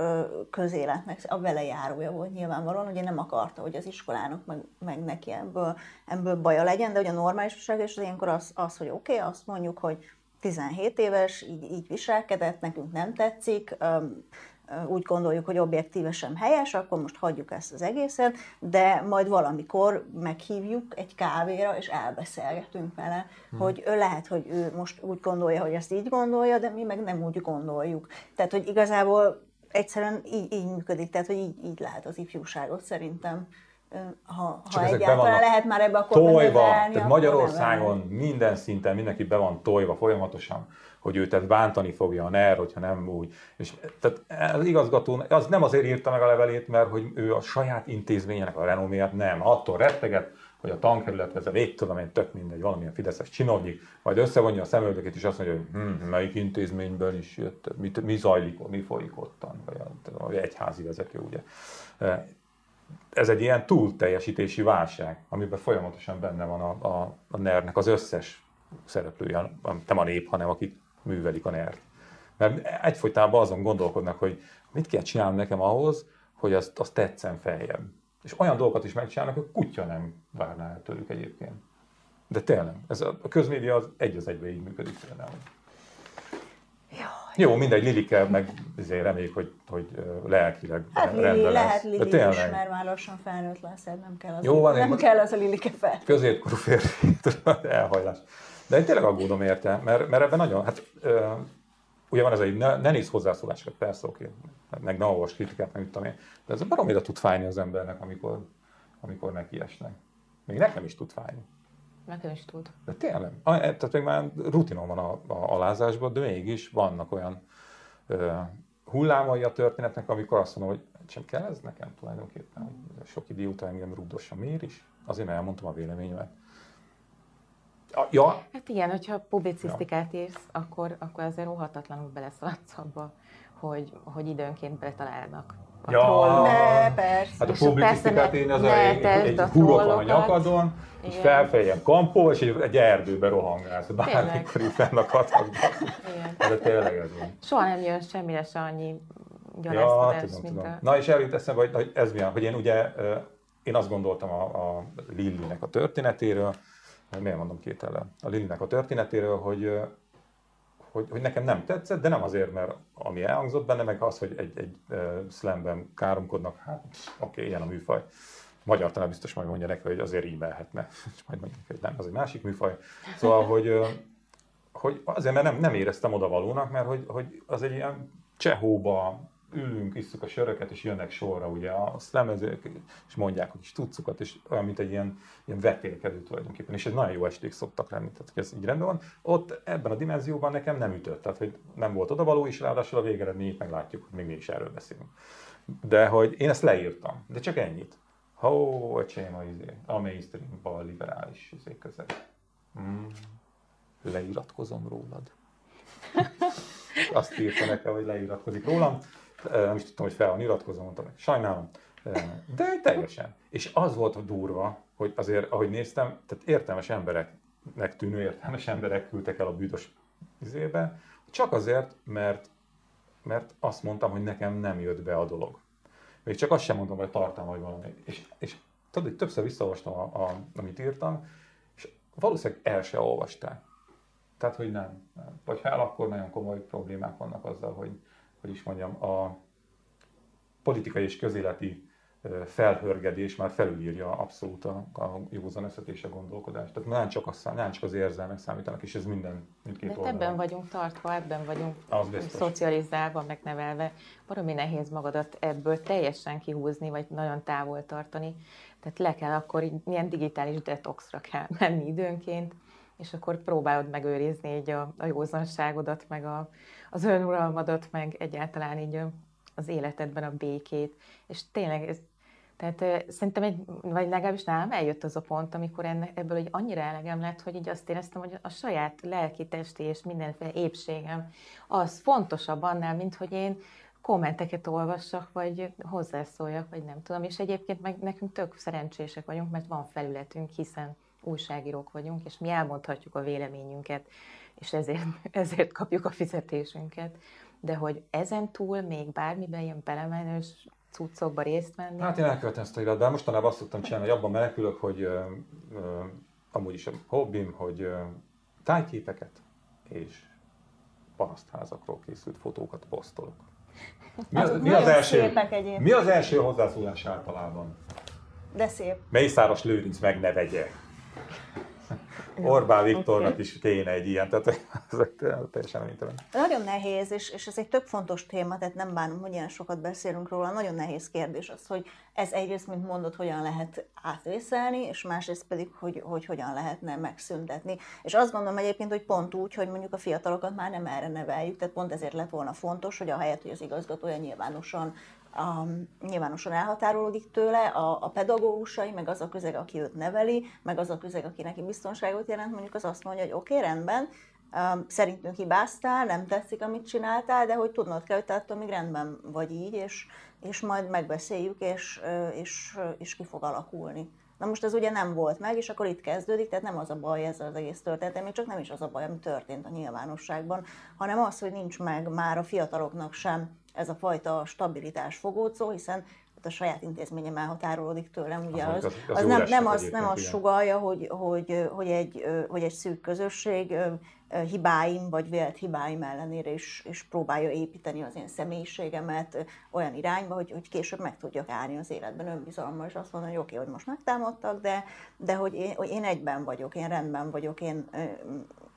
Speaker 3: közéletnek a velejárója volt nyilvánvalóan, ugye nem akarta, hogy az iskolának meg, meg neki ebből, ebből baja legyen, de hogy a normális viselkedés az ilyenkor az, az hogy oké, okay, azt mondjuk, hogy 17 éves, így, így viselkedett, nekünk nem tetszik, úgy gondoljuk, hogy objektíve helyes, akkor most hagyjuk ezt az egészet, de majd valamikor meghívjuk egy kávéra, és elbeszélgetünk vele, hmm. hogy ő lehet, hogy ő most úgy gondolja, hogy ezt így gondolja, de mi meg nem úgy gondoljuk. Tehát, hogy igazából egyszerűen így, így működik, tehát, hogy így, így lehet az ifjúságot szerintem ha, ha egyáltalán lehet már ebbe a
Speaker 1: tojva, tehát Magyarországon minden szinten mindenki be van tojva folyamatosan, hogy őt tehát bántani fogja a NER, hogyha nem úgy. És tehát az igazgató az nem azért írta meg a levelét, mert hogy ő a saját intézményének a renoméját nem, attól retteget, hogy a tankerület vezet, vég tudom én, tök mindegy, valamilyen fideszes csinovnyik, majd összevonja a szemöldöket, és azt mondja, hogy hm, melyik intézményből is jött, mit, mi zajlik, mi folyik ottan, vagy a egyházi vezető, ugye ez egy ilyen túlteljesítési válság, amiben folyamatosan benne van a, a, a NER-nek az összes szereplője, nem a nép, hanem akik művelik a NER-t. Mert egyfolytában azon gondolkodnak, hogy mit kell csinálnom nekem ahhoz, hogy azt, azt tetszen feljebb. És olyan dolgokat is megcsinálnak, hogy kutya nem várná el tőlük egyébként. De tényleg, ez a, a közmédia az egy az egybe így működik például. Jó, mindegy, Lilike, meg azért reméljük, hogy, hogy lelkileg
Speaker 3: hát Lili, rendben lehet. Lili is, mert már lassan felnőtt lesz, nem kell az, Jó, van, nem kell az a Lilike fel.
Speaker 1: Középkorú férfi, <laughs> elhajlás. De én tényleg aggódom érte, mert, mert ebben nagyon, hát uh, ugye van ez egy, ne, ne nézz hozzászólásokat, persze, oké, meg ne olvas kritikát, meg tudom én, de ez baromira tud fájni az embernek, amikor, amikor neki esnek. Még nekem is tud fájni.
Speaker 2: Nekem is tud.
Speaker 1: De tényleg. E, tehát még már rutinom van a, a alázásban, de mégis vannak olyan ö, hullámai a történetnek, amikor azt mondom, hogy sem kell ez nekem tulajdonképpen, sok idő után engem rúgdossa. Miért is? Azért, mert elmondtam a véleményemet.
Speaker 2: Ja. Hát igen, hogyha publicisztikát ja. írsz, akkor, akkor azért óhatatlanul beleszaladsz abba, hogy, hogy időnként betalálnak
Speaker 1: a ja, troll. Ne, persze. Hát a publicisztikát én az ne, egy, egy van a nyakadon, és felfejjen kampó, és egy, egy erdőbe rohangálsz. Bármikor így fennakadhat. De tényleg ez van.
Speaker 2: Soha nem jön semmire se annyi ja, tudom,
Speaker 1: tudom. A... Na és eljut eszembe, hogy, hogy ez milyen, hogy én ugye, én azt gondoltam a, a Lillinek a történetéről, miért mondom két ellen, a Lillinek a történetéről, hogy hogy, hogy nekem nem tetszett, de nem azért, mert ami elhangzott benne, meg az, hogy egy, egy uh, slamben káromkodnak, hát oké, okay, ilyen a műfaj. Magyar talán biztos majd mondja neki, hogy azért rímelhetne, <laughs> és majd mondja hogy nem, az egy másik műfaj. Szóval, hogy, uh, hogy azért, mert nem, nem éreztem oda valónak, mert hogy, hogy az egy ilyen csehóba ülünk, isszuk a söröket, és jönnek sorra ugye a szlemezők, és mondják a kis tucukat, és olyan, mint egy ilyen, ilyen vetélkedő tulajdonképpen, és ez nagyon jó esték szoktak lenni, tehát ez így rendben van. Ott ebben a dimenzióban nekem nem ütött, tehát hogy nem volt odavaló, és ráadásul a végeredményét meglátjuk, hogy még mi is erről beszélünk. De hogy én ezt leírtam, de csak ennyit. Ho, öcsém, a, izé, a mainstream, a liberális izé közel. Mm. Leiratkozom rólad. <laughs> Azt írta nekem, hogy leiratkozik rólam. Nem is tudtam, hogy fel van iratkozom, mondtam meg, sajnálom. De teljesen. És az volt a durva, hogy azért, ahogy néztem, tehát értelmes embereknek tűnő értelmes emberek küldtek el a bűtös izébe, csak azért, mert, mert azt mondtam, hogy nekem nem jött be a dolog. Még csak azt sem mondom, hogy tartalma vagy valami. És, és tudod, hogy többször visszaolvastam, a, a, amit írtam, és valószínűleg el se olvasták. Tehát, hogy nem. nem. Vagy ha el, akkor nagyon komoly problémák vannak azzal, hogy, hogy is mondjam, a politikai és közéleti felhörgedés már felülírja abszolút a, a józan a gondolkodást. Tehát nem csak, az, nem csak az érzelmek számítanak, és ez minden, mindkét
Speaker 2: De ebben vagyunk tartva, ebben vagyunk szocializálva, megnevelve. Baromi nehéz magadat ebből teljesen kihúzni, vagy nagyon távol tartani. Tehát le kell akkor, milyen digitális detoxra kell menni időnként, és akkor próbálod megőrizni így a, a józanságodat, meg a, az önuralmadat, meg egyáltalán így az életedben a békét. És tényleg ez, tehát szerintem egy, vagy legalábbis nálam eljött az a pont, amikor enne, ebből egy annyira elegem lett, hogy így azt éreztem, hogy a saját lelki, testi és mindenféle épségem az fontosabb annál, mint hogy én kommenteket olvassak, vagy hozzászóljak, vagy nem tudom. És egyébként meg nekünk tök szerencsések vagyunk, mert van felületünk, hiszen újságírók vagyunk, és mi elmondhatjuk a véleményünket, és ezért, <laughs> ezért kapjuk a fizetésünket. De hogy ezen túl még bármiben ilyen belemenős cuccokba részt venni?
Speaker 1: Hát én elkövetem ezt a iratban. Mostanában azt szoktam csinálni, hogy abban menekülök, hogy ö, ö, amúgy is a hobbim, hogy ö, tájképeket és parasztházakról készült fotókat posztolok. Mi az, mi az, első, mi az első hozzászólás általában?
Speaker 3: De szép.
Speaker 1: Mészáros Lőrinc meg ne vegye. Orbán Viktornak okay. is kéne egy ilyen, tehát <laughs> ezek teljesen amintelen.
Speaker 3: Nagyon nehéz, és, és ez egy tök fontos téma, tehát nem bánom, hogy ilyen sokat beszélünk róla. Nagyon nehéz kérdés az, hogy ez egyrészt, mint mondod, hogyan lehet átvészelni, és másrészt pedig, hogy, hogy hogyan lehetne megszüntetni. És azt gondolom egyébként, hogy pont úgy, hogy mondjuk a fiatalokat már nem erre neveljük, tehát pont ezért lett volna fontos, hogy a helyet, hogy az igazgatója nyilvánosan a, nyilvánosan elhatárolódik tőle, a, a pedagógusai, meg az a közeg, aki őt neveli, meg az a közeg, aki neki biztonságot jelent, mondjuk az azt mondja, hogy oké, okay, rendben, um, szerintünk hibáztál, nem tetszik, amit csináltál, de hogy tudnod kell, hogy te attól még rendben vagy így, és, és majd megbeszéljük, és, és, és ki fog alakulni. Na most ez ugye nem volt meg, és akkor itt kezdődik, tehát nem az a baj ez az egész történet, még csak nem is az a baj, ami történt a nyilvánosságban, hanem az, hogy nincs meg már a fiataloknak sem ez a fajta stabilitás fogócó, hiszen a saját intézményem elhatárolódik tőlem, ugye az, az, az, az nem, nem az, nem az sugalja, hogy, hogy, hogy, egy, hogy egy szűk közösség hibáim vagy vélt hibáim ellenére is, is próbálja építeni az én személyiségemet olyan irányba, hogy, hogy később meg tudjak állni az életben önbizalommal, és azt mondani, hogy oké, okay, hogy most megtámadtak, de, de hogy, én, hogy én egyben vagyok, én rendben vagyok, én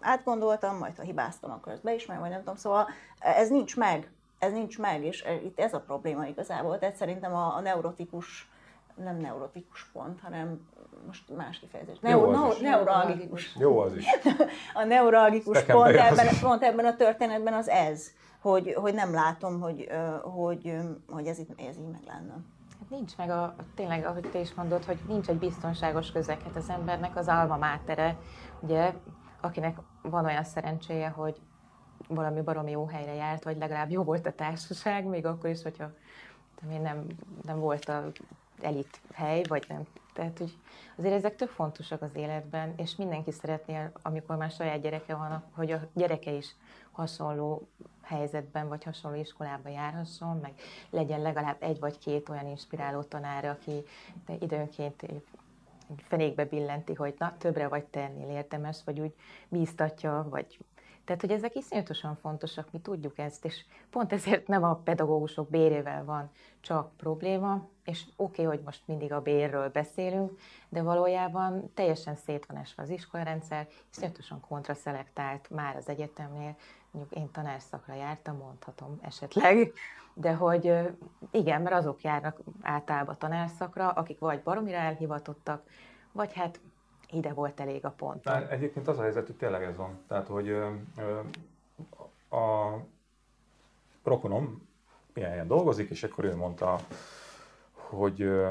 Speaker 3: átgondoltam, majd ha hibáztam, akkor ezt beismerem, vagy nem tudom, szóval ez nincs meg ez nincs meg, és itt ez a probléma igazából. Tehát szerintem a, a neurotikus, nem neurotikus pont, hanem most más kifejezés. Neu,
Speaker 1: Jó az
Speaker 3: neuralgikus.
Speaker 1: Jó az is. <laughs>
Speaker 3: a neuralgikus pont ebben, pont ebben a történetben az ez, hogy, hogy nem látom, hogy, hogy, hogy ez, itt, ez így meg lenne.
Speaker 2: Hát nincs meg a, tényleg, ahogy te is mondod, hogy nincs egy biztonságos közeg. Hát az embernek az alma mátere, ugye, akinek van olyan szerencséje, hogy valami baromi jó helyre járt, vagy legalább jó volt a társaság, még akkor is, hogyha nem, nem volt a elit hely, vagy nem. Tehát, hogy azért ezek tök fontosak az életben, és mindenki szeretné, amikor már saját gyereke van, hogy a gyereke is hasonló helyzetben, vagy hasonló iskolába járhasson, meg legyen legalább egy vagy két olyan inspiráló tanár, aki időnként fenékbe billenti, hogy na, többre vagy te ennél érdemes, vagy úgy bíztatja, vagy Tehát, hogy ezek iszonyatosan fontosak, mi tudjuk ezt, és pont ezért nem a pedagógusok bérével van csak probléma, és oké, okay, hogy most mindig a bérről beszélünk, de valójában teljesen szét van esve az iskolarendszer, iszonyatosan kontraszelektált már az egyetemnél, mondjuk én tanárszakra jártam, mondhatom esetleg, de hogy igen, mert azok járnak általában tanárszakra, akik vagy baromira elhivatottak, vagy hát ide volt elég a pont.
Speaker 1: Egyébként az a helyzet, hogy tényleg ez van. Tehát, hogy ö, ö, a rokonom ilyen helyen dolgozik, és akkor ő mondta, hogy ö,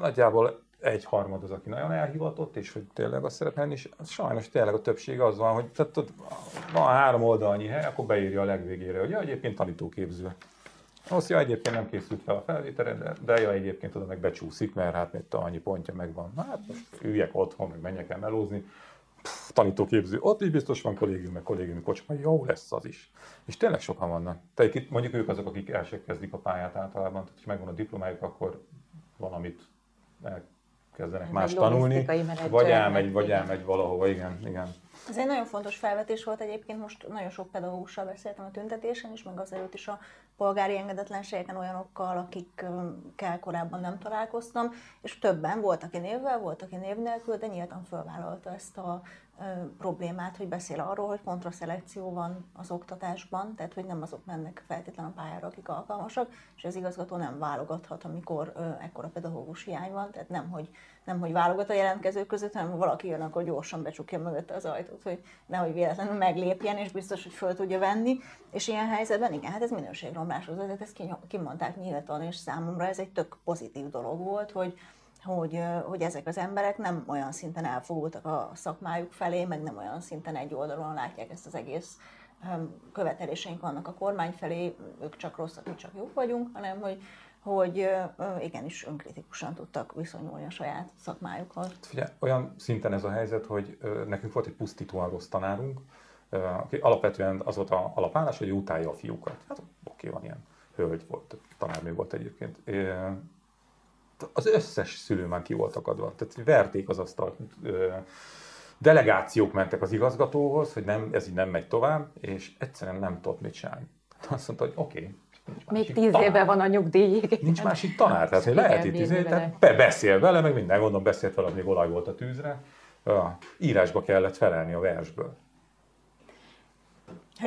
Speaker 1: nagyjából egy harmad az, aki nagyon elhivatott, és hogy tényleg azt szeretne lenni, és sajnos tényleg a többség az van, hogy tehát ott van három oldalnyi hely, akkor beírja a legvégére, hogy ja, egyébként tanítóképző. Azt, ja, egyébként nem készült fel a felvételre, de, de ja, egyébként oda meg becsúszik, mert hát még annyi pontja megvan. Hát most üljek otthon, meg menjek el melózni. Pff, tanítóképző, ott is biztos van kollégium, meg kollégiumi kocsma, jó lesz az is. És tényleg sokan vannak. Tehát itt mondjuk ők azok, akik el kezdik a pályát általában, tehát ha megvan a diplomájuk, akkor valamit elkezdenek Ez más tanulni, vagy elmegy, vagy elmegy valahova, igen, igen.
Speaker 3: Ez egy nagyon fontos felvetés volt egyébként, most nagyon sok pedagógussal beszéltem a tüntetésen is, meg azelőtt is a polgári engedetlenségeken olyanokkal, akikkel korábban nem találkoztam, és többen, volt aki névvel, volt aki név nélkül, de nyíltan fölvállalta ezt a problémát, hogy beszél arról, hogy kontraszelekció van az oktatásban, tehát hogy nem azok mennek feltétlenül a pályára, akik alkalmasak, és az igazgató nem válogathat, amikor ekkora pedagógus hiány van, tehát nem, hogy, nem, hogy válogat a jelentkezők között, hanem valaki jön, akkor gyorsan becsukja mögötte az ajtót, hogy nehogy véletlenül meglépjen, és biztos, hogy föl tudja venni. És ilyen helyzetben, igen, hát ez minőségromláshoz vezet, ezt kimondták nyíltan, és számomra ez egy tök pozitív dolog volt, hogy, hogy, hogy ezek az emberek nem olyan szinten elfogultak a szakmájuk felé, meg nem olyan szinten egy oldalon látják ezt az egész követeléseink vannak a kormány felé, ők csak rosszak, mi csak jók vagyunk, hanem hogy, hogy igenis önkritikusan tudtak viszonyulni a saját szakmájukhoz.
Speaker 1: Figyelj, olyan szinten ez a helyzet, hogy nekünk volt egy pusztítóan rossz tanárunk, aki alapvetően az volt a alapállás, hogy utálja a fiúkat. Hát oké, van ilyen hölgy volt, tanárnő volt egyébként az összes szülő már ki volt akadva. Tehát verték az asztalt. Delegációk mentek az igazgatóhoz, hogy nem, ez így nem megy tovább, és egyszerűen nem tudott mit csinálni. Azt mondta, hogy oké, okay,
Speaker 2: még tíz tanár. éve van a nyugdíj.
Speaker 1: Nincs másik tanár, tehát hogy lehet itt tíz éve, beszél vele, meg minden, gondolom beszélt vele, még olaj volt a tűzre. Ja, írásba kellett felelni a versből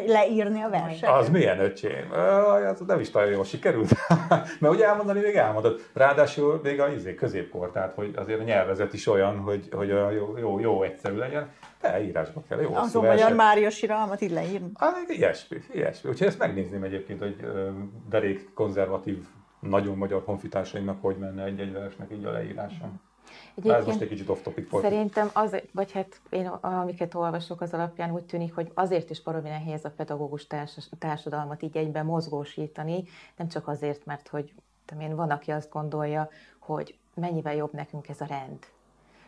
Speaker 3: leírni a verset.
Speaker 1: Az milyen öcsém? Az nem is nagyon jól sikerült. <laughs> Mert ugye elmondani még elmondod. Ráadásul még a izé, középkor, tehát hogy azért a nyelvezet is olyan, hogy, hogy a jó, jó, jó egyszerű legyen. De írásba kell, jó
Speaker 3: Az a magyar Mária síralmat így leírni.
Speaker 1: Hát, ilyesmi, ilyesmi. Úgyhogy ezt megnézném egyébként, hogy derék konzervatív, nagyon magyar honfitársaimnak hogy menne egy-egy versnek így a leírása. Egyébként Ez most egy kicsit off-topic volt.
Speaker 2: Szerintem az, vagy hát én amiket olvasok az alapján úgy tűnik, hogy azért is baromi nehéz a pedagógus társ, társadalmat így egyben mozgósítani, nem csak azért, mert hogy én, van, aki azt gondolja, hogy mennyivel jobb nekünk ez a rend,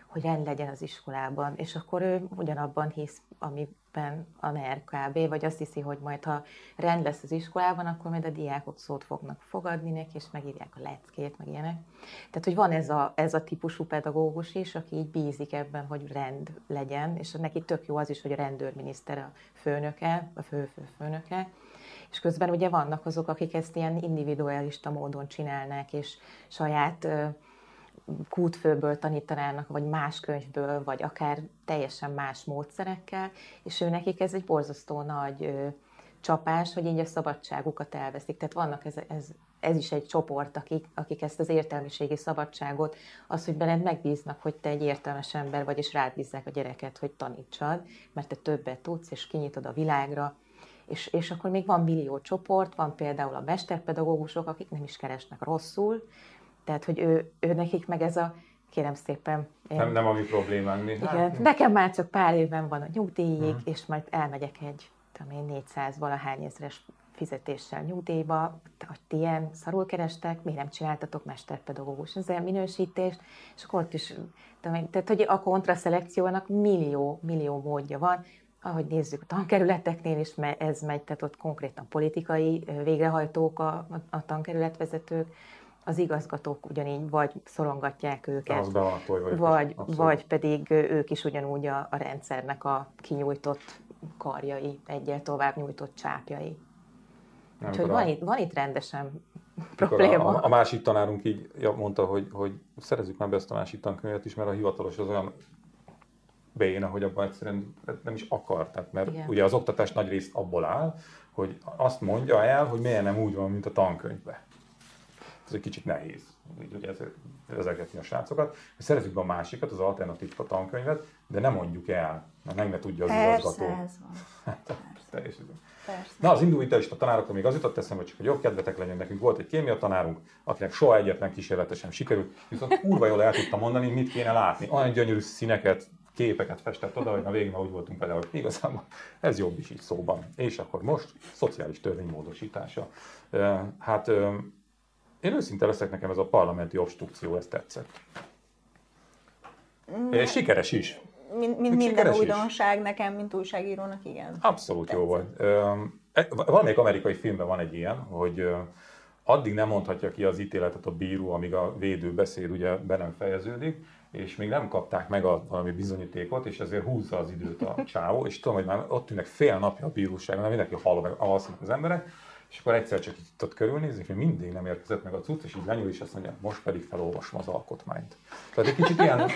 Speaker 2: hogy rend legyen az iskolában, és akkor ő ugyanabban hisz, amiben a NER kb. vagy azt hiszi, hogy majd ha rend lesz az iskolában, akkor majd a diákok szót fognak fogadni neki, és megírják a leckét, meg ilyenek. Tehát, hogy van ez a, ez a típusú pedagógus is, aki így bízik ebben, hogy rend legyen, és neki tök jó az is, hogy a rendőrminiszter a főnöke, a fő-fő főnöke, és közben ugye vannak azok, akik ezt ilyen individualista módon csinálnák, és saját kútfőből tanítanának, vagy más könyvből, vagy akár teljesen más módszerekkel, és ő nekik ez egy borzasztó nagy ö, csapás, hogy így a szabadságukat elveszik. Tehát vannak ez, ez, ez is egy csoport, akik, akik ezt az értelmiségi szabadságot, az, hogy benned megbíznak, hogy te egy értelmes ember vagy, és rád bízzák a gyereket, hogy tanítsad, mert te többet tudsz, és kinyitod a világra, és, és akkor még van millió csoport, van például a mesterpedagógusok, akik nem is keresnek rosszul, tehát, hogy ő, ő nekik meg ez a, kérem szépen.
Speaker 1: Én, nem, nem a mi problémánk.
Speaker 2: Igen, hát, nekem már csak pár évben van a nyugdíjig, uh-huh. és majd elmegyek egy, tudom én, 400 valahány ezres fizetéssel nyugdíjba, hogy ti ilyen szarul kerestek, miért nem csináltatok mesterpedagógus ezzel minősítést, és akkor ott is, tehát hogy a kontraszelekciónak millió, millió módja van, ahogy nézzük a tankerületeknél is, mert ez megy, tehát ott konkrétan politikai végrehajtók a, a tankerületvezetők, az igazgatók ugyanígy vagy szorongatják őket,
Speaker 1: vagy,
Speaker 2: vagy, vagy pedig ők is ugyanúgy a, a rendszernek a kinyújtott karjai, egyel tovább nyújtott csápjai. Nem, Úgyhogy van, a, itt, van itt rendesen probléma.
Speaker 1: A, a, a másik tanárunk így mondta, hogy, hogy szerezzük már be ezt a másik tankönyvet is, mert a hivatalos az olyan béna, hogy abban egyszerűen nem is akar. Tehát, mert Igen. ugye az oktatás nagy részt abból áll, hogy azt mondja el, hogy miért nem úgy van, mint a tankönyvben. Ez egy kicsit nehéz, ugye ez, vezetni a srácokat. Szerezzük be a másikat, az alternatív tankönyvet, de nem mondjuk el, mert meg ne tudja az Persze, igazgató. Ez van. <laughs> Hát, Persze. Na, az a tanárokra még az jutott eszembe, csak hogy jobb kedvetek legyen. Nekünk volt egy kémia tanárunk, akinek soha egyetlen kísérletesen sikerült, viszont kurva jól el tudta mondani, mit kéne látni. Olyan gyönyörű színeket, képeket festett oda, hogy a végén úgy voltunk vele, hogy igazából ez jobb is így szóban. És akkor most szociális törvény módosítása. Hát én őszinte leszek, nekem ez a parlamenti obstrukció, ez tetszett. Mm. És sikeres is.
Speaker 3: Mint, mint minden újdonság is. nekem, mint újságírónak, igen.
Speaker 1: Abszolút tetszett. jó volt. E, valamelyik amerikai filmben van egy ilyen, hogy addig nem mondhatja ki az ítéletet a bíró, amíg a védő beszéd ugye be nem fejeződik, és még nem kapták meg a valami bizonyítékot, és ezért húzza az időt a csávó, és tudom, hogy már ott ülnek fél napja a bíróságon, mert mindenki hallom, meg alszik az emberek, és akkor egyszer csak itt ott körülnézni, és mindig nem érkezett meg a cucc, és így lenyúl, és azt mondja, most pedig felolvasom az alkotmányt. Tehát egy kicsit ilyen, <laughs>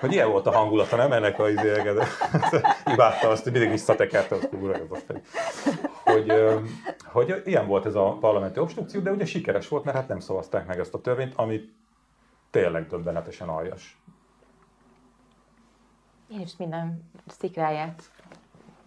Speaker 1: hogy ilyen volt a hangulata, nem ennek a izéget. <laughs> Imádta azt, hogy mindig visszatekerte, azt ura, ez azt hogy, hogy ilyen volt ez a parlamenti obstrukció, de ugye sikeres volt, mert hát nem szavazták meg ezt a törvényt, amit tényleg döbbenetesen aljas.
Speaker 2: Én is minden szikráját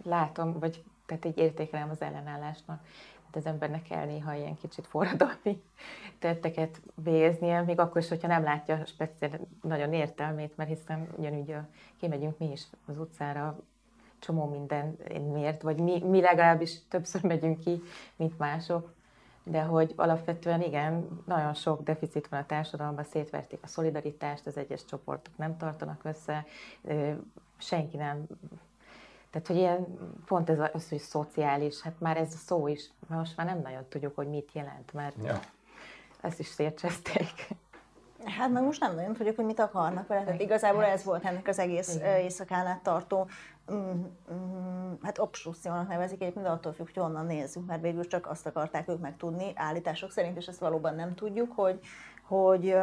Speaker 2: látom, vagy tehát így értékelem az ellenállásnak. Hát az embernek kell néha ilyen kicsit forradalmi <laughs> tetteket végeznie, még akkor is, hogyha nem látja speciál nagyon értelmét, mert hiszen ugyanúgy kimegyünk mi is az utcára, csomó minden miért, vagy mi, mi legalábbis többször megyünk ki, mint mások, de hogy alapvetően igen, nagyon sok deficit van a társadalomban, szétverték a szolidaritást, az egyes csoportok nem tartanak össze, senki nem tehát, hogy ilyen, pont ez az, hogy szociális, hát már ez a szó is, most már nem nagyon tudjuk, hogy mit jelent, mert ja. ezt is szétcseszték.
Speaker 3: Hát meg most nem nagyon tudjuk, hogy mit akarnak vele. Tehát igazából ez volt ennek az egész Igen. éjszakán át tartó, mm, mm, hát obstrukciónak nevezik egyébként, de attól függ, hogy honnan nézzük, mert végül csak azt akarták ők megtudni állítások szerint, és ezt valóban nem tudjuk, hogy hogy,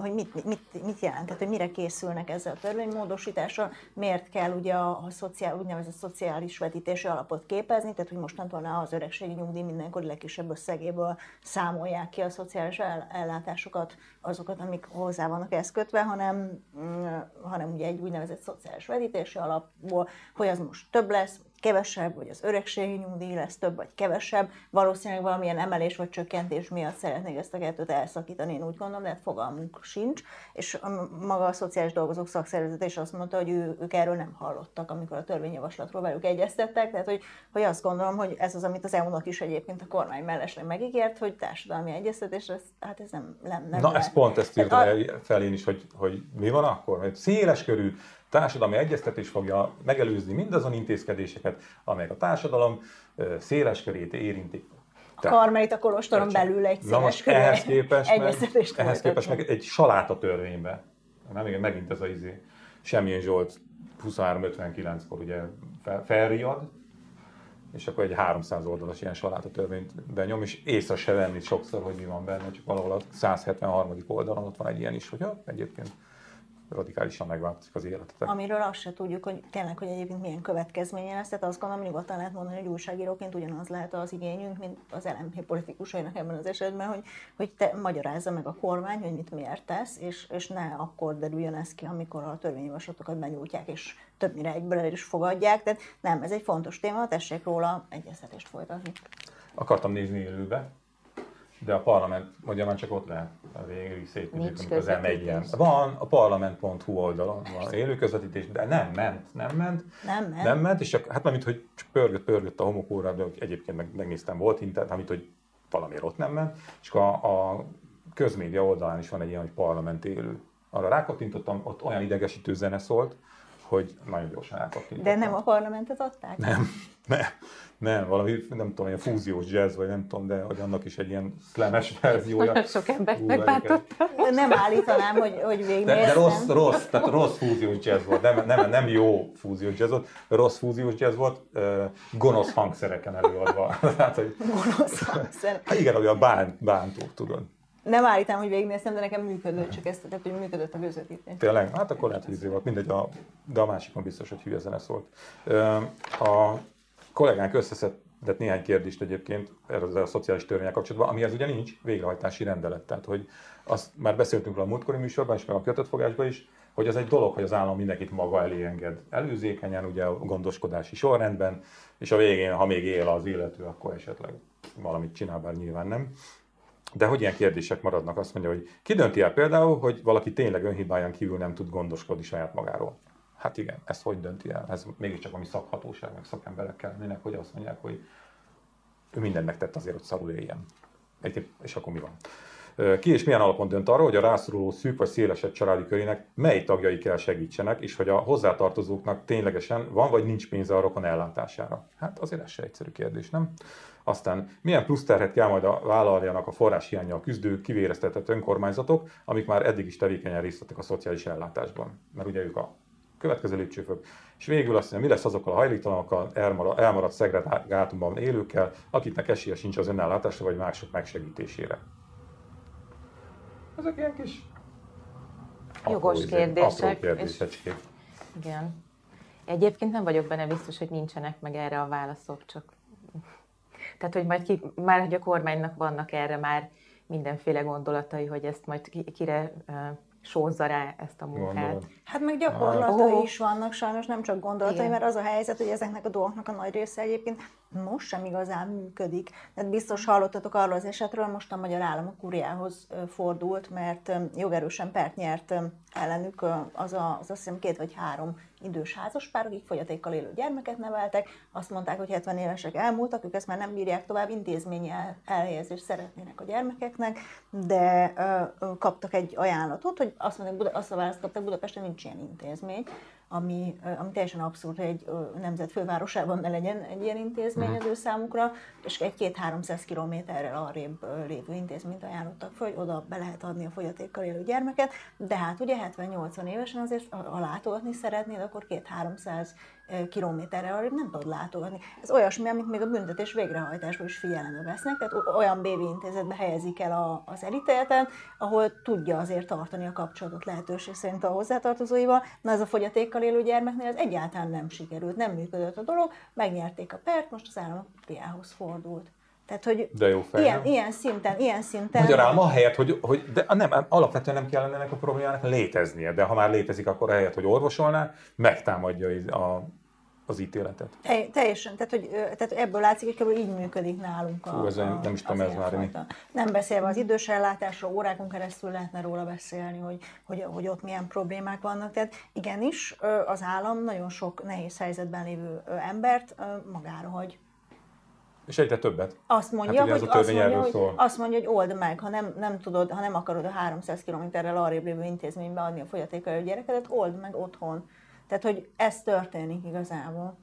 Speaker 3: hogy mit, mit, mit jelent, tehát hogy mire készülnek ezzel a törvénymódosítással, miért kell ugye a, a szociál, úgynevezett szociális vetítési alapot képezni, tehát hogy mostantól ne az öregségi nyugdíj mindenkor legkisebb összegéből számolják ki a szociális ellátásokat, azokat, amik hozzá vannak ezt kötve, hanem, mm, hanem ugye egy úgynevezett szociális vetítési alapból, hogy az most több lesz, kevesebb, vagy az öregségi nyugdíj lesz több, vagy kevesebb. Valószínűleg valamilyen emelés vagy csökkentés miatt szeretnék ezt a kettőt elszakítani, én úgy gondolom, de hát fogalmunk sincs. És a, maga a szociális dolgozók szakszervezet is azt mondta, hogy ő, ők erről nem hallottak, amikor a törvényjavaslatról velük egyeztettek. Tehát, hogy, hogy azt gondolom, hogy ez az, amit az EU-nak is egyébként a kormány mellesleg megígért, hogy társadalmi egyeztetés, ez, hát ez nem, nem, nem
Speaker 1: Na, ez pont ezt írtam a... fel én is, hogy, hogy mi van akkor? Hogy széles körű társadalmi egyeztetés fogja megelőzni mindazon intézkedéseket, amelyek a társadalom széles körét érintik.
Speaker 3: A karmait a kolostoron belül egy széles körű ehhez képest, meg,
Speaker 1: ehhez képest meg egy saláta törvénybe, nem igen, megint ez a izé, semmilyen Zsolt 23-59-kor ugye fel, felriad, és akkor egy 300 oldalas ilyen saláta törvényt benyom, és észre se venni sokszor, hogy mi van benne, csak valahol a 173. oldalon ott van egy ilyen is, hogy ja, egyébként radikálisan megváltozik az életetek.
Speaker 3: Amiről azt se tudjuk, hogy tényleg, hogy egyébként milyen következménye lesz. Tehát azt gondolom, nyugodtan lehet mondani, hogy újságíróként ugyanaz lehet az igényünk, mint az LMP politikusainak ebben az esetben, hogy, hogy te magyarázza meg a kormány, hogy mit miért tesz, és, és ne akkor derüljön ez ki, amikor a törvényjavaslatokat benyújtják, és többnyire egyből el is fogadják. Tehát nem, ez egy fontos téma, tessék róla egyeztetést folytatni.
Speaker 1: Akartam nézni élőbe, de a parlament, ugye már csak ott lehet a végül szétműzik, amikor az elmegy ilyen. Van, a parlament.hu oldalon van élő közvetítés, de nem ment, nem ment.
Speaker 3: Nem ment.
Speaker 1: Nem ment, és csak, hát mint hogy csak pörgött, pörgött a homokóra, de egyébként meg, megnéztem, volt internet, amit hogy valamiért ott nem ment, és a, a közmédia oldalán is van egy ilyen, hogy parlament élő. Arra rákattintottam, ott olyan idegesítő zene szólt, hogy nagyon gyorsan elkapni.
Speaker 3: De nem a parlamentet adták?
Speaker 1: Nem, <laughs> nem, nem, valami, nem tudom, ilyen fúziós jazz, vagy nem tudom, de hogy annak is egy ilyen slames verziója.
Speaker 2: Sok embert megbántotta.
Speaker 3: Nem állítanám, hogy, hogy végig
Speaker 1: de, de rossz, rossz, tehát rossz fúziós jazz volt, nem, nem, nem jó fúziós jazz volt, rossz fúziós jazz volt, uh, gonosz hangszereken előadva. <laughs>
Speaker 3: tehát, hogy, gonosz hangszerek.
Speaker 1: Hát igen, olyan bán, bántó, tudod
Speaker 3: nem állítom, hogy végignéztem, de nekem működött, csak ezt, tehát, hogy működött a közvetítés.
Speaker 1: Tényleg? Hát akkor lehet, hogy izé volt. Mindegy, a, de a másikon biztos, hogy hülye zene szólt. A kollégánk összeszedett néhány kérdést egyébként erre a szociális törvények kapcsolatban, amihez ugye nincs végrehajtási rendelet. Tehát, hogy azt már beszéltünk róla a múltkori műsorban és meg a kötött fogásban is, hogy az egy dolog, hogy az állam mindenkit maga elé enged előzékenyen, ugye a gondoskodási sorrendben, és a végén, ha még él az illető, akkor esetleg valamit csinál, bár nyilván nem. De hogy ilyen kérdések maradnak, azt mondja, hogy ki dönti el például, hogy valaki tényleg önhibáján kívül nem tud gondoskodni saját magáról. Hát igen, ezt hogy dönti el? Ez mégiscsak ami szakhatóság, meg szakemberek kellene, hogy azt mondják, hogy ő mindent megtett azért, hogy szarul éljen. És akkor mi van? Ki és milyen alapon dönt arról, hogy a rászoruló szűk vagy szélesebb családi körének mely tagjai kell segítsenek, és hogy a hozzátartozóknak ténylegesen van vagy nincs pénze a rokon ellátására? Hát azért ez se egyszerű kérdés, nem? Aztán milyen plusz terhet kell majd a vállaljanak a forrás a küzdő, kivéreztetett önkormányzatok, amik már eddig is tevékenyen részt vettek a szociális ellátásban. Mert ugye ők a következő lépcsőfök. És végül azt mondja, mi lesz azokkal a hajléktalanokkal, elmaradt, elmaradt szegregátumban élőkkel, akiknek esélye sincs az önellátásra vagy mások megsegítésére. Ezek ilyen kis
Speaker 2: Jogos apró, kérdések.
Speaker 1: Apró kérdésecskék.
Speaker 2: igen. Egyébként nem vagyok benne biztos, hogy nincsenek meg erre a válaszok, csak tehát, hogy majd ki, már hogy a kormánynak vannak erre már mindenféle gondolatai, hogy ezt majd kire sózza rá ezt a munkát. Gondolod.
Speaker 3: Hát meg gyakorlatai oh. is vannak sajnos, nem csak gondolatai, Igen. mert az a helyzet, hogy ezeknek a dolgoknak a nagy része egyébként most sem igazán működik. Tehát biztos hallottatok arról az esetről, most a Magyar Állam a kuriához fordult, mert jogerősen pert nyert ellenük az, a, az azt hiszem két vagy három idős házaspár, akik fogyatékkal élő gyermeket neveltek, azt mondták, hogy 70 évesek elmúltak, ők ezt már nem bírják tovább, intézményi elhelyezést szeretnének a gyermekeknek, de ö, kaptak egy ajánlatot, hogy azt mondják, azt a választ kaptak, Budapesten nincs ilyen intézmény, ami, ami teljesen abszurd, hogy egy nemzet fővárosában ne legyen egy ilyen intézmény mhm. az ő számukra, és egy-két-háromszáz kilométerrel arrébb lévő intézményt ajánlottak föl, hogy oda be lehet adni a fogyatékkal élő gyermeket, de hát ugye 70-80 évesen azért, ha látogatni szeretnéd, akkor két-háromszáz kilométerre arra nem tud látogatni. Ez olyasmi, amit még a büntetés végrehajtásból is figyelembe vesznek, tehát olyan BV intézetbe helyezik el a, az elítélten, ahol tudja azért tartani a kapcsolatot lehetőség szerint a hozzátartozóival. Na ez a fogyatékkal élő gyermeknél ez egyáltalán nem sikerült, nem működött a dolog, megnyerték a pert, most az állam a piához fordult. Tehát, hogy
Speaker 1: de jó fej,
Speaker 3: ilyen, ilyen szinten, ilyen szinten...
Speaker 1: Magyarán a helyet, hogy, hogy de nem, alapvetően nem kellene ennek a problémának léteznie, de ha már létezik, akkor helyet, hogy orvosolná, megtámadja a, az ítéletet.
Speaker 3: Te, teljesen, tehát, hogy, tehát ebből látszik, hogy így működik nálunk
Speaker 1: a, Fú, ez a, nem is tudom ez már
Speaker 3: Nem beszélve az idős ellátásról, órákon keresztül lehetne róla beszélni, hogy, hogy, hogy ott milyen problémák vannak. Tehát igenis, az állam nagyon sok nehéz helyzetben lévő embert magára hagy.
Speaker 1: És egyre többet.
Speaker 3: Azt mondja, hát, hogy, azt, mondja hogy azt mondja, hogy old meg, ha nem, nem tudod, ha nem akarod a 300 kilométerrel arrébb lévő intézménybe adni a fogyatékkal gyerekedet, old meg otthon. Tehát, hogy ez történik igazából.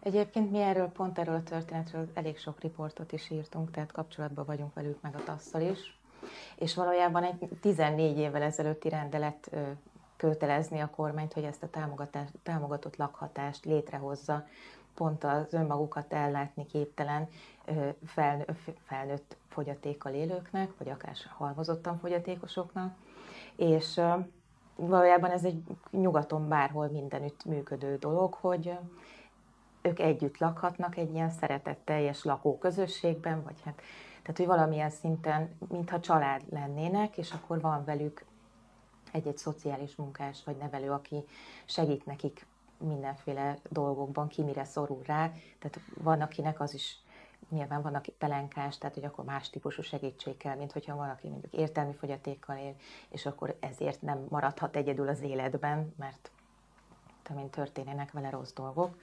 Speaker 2: Egyébként mi erről, pont erről a történetről elég sok riportot is írtunk, tehát kapcsolatban vagyunk velük meg a tasszal is. És valójában egy 14 évvel ezelőtti rendelet kötelezni a kormányt, hogy ezt a támogatott lakhatást létrehozza pont az önmagukat ellátni képtelen felnőtt fogyatékkal élőknek, vagy akár halmozottan fogyatékosoknak, és valójában ez egy nyugaton bárhol mindenütt működő dolog, hogy ők együtt lakhatnak egy ilyen szeretetteljes lakóközösségben, vagy hát, tehát, hogy valamilyen szinten, mintha család lennének, és akkor van velük egy-egy szociális munkás vagy nevelő, aki segít nekik mindenféle dolgokban, ki mire szorul rá. Tehát van, akinek az is nyilván vannak pelenkás, tehát hogy akkor más típusú segítség kell, mint hogyha valaki mondjuk értelmi fogyatékkal él, és akkor ezért nem maradhat egyedül az életben, mert mint történnek vele rossz dolgok.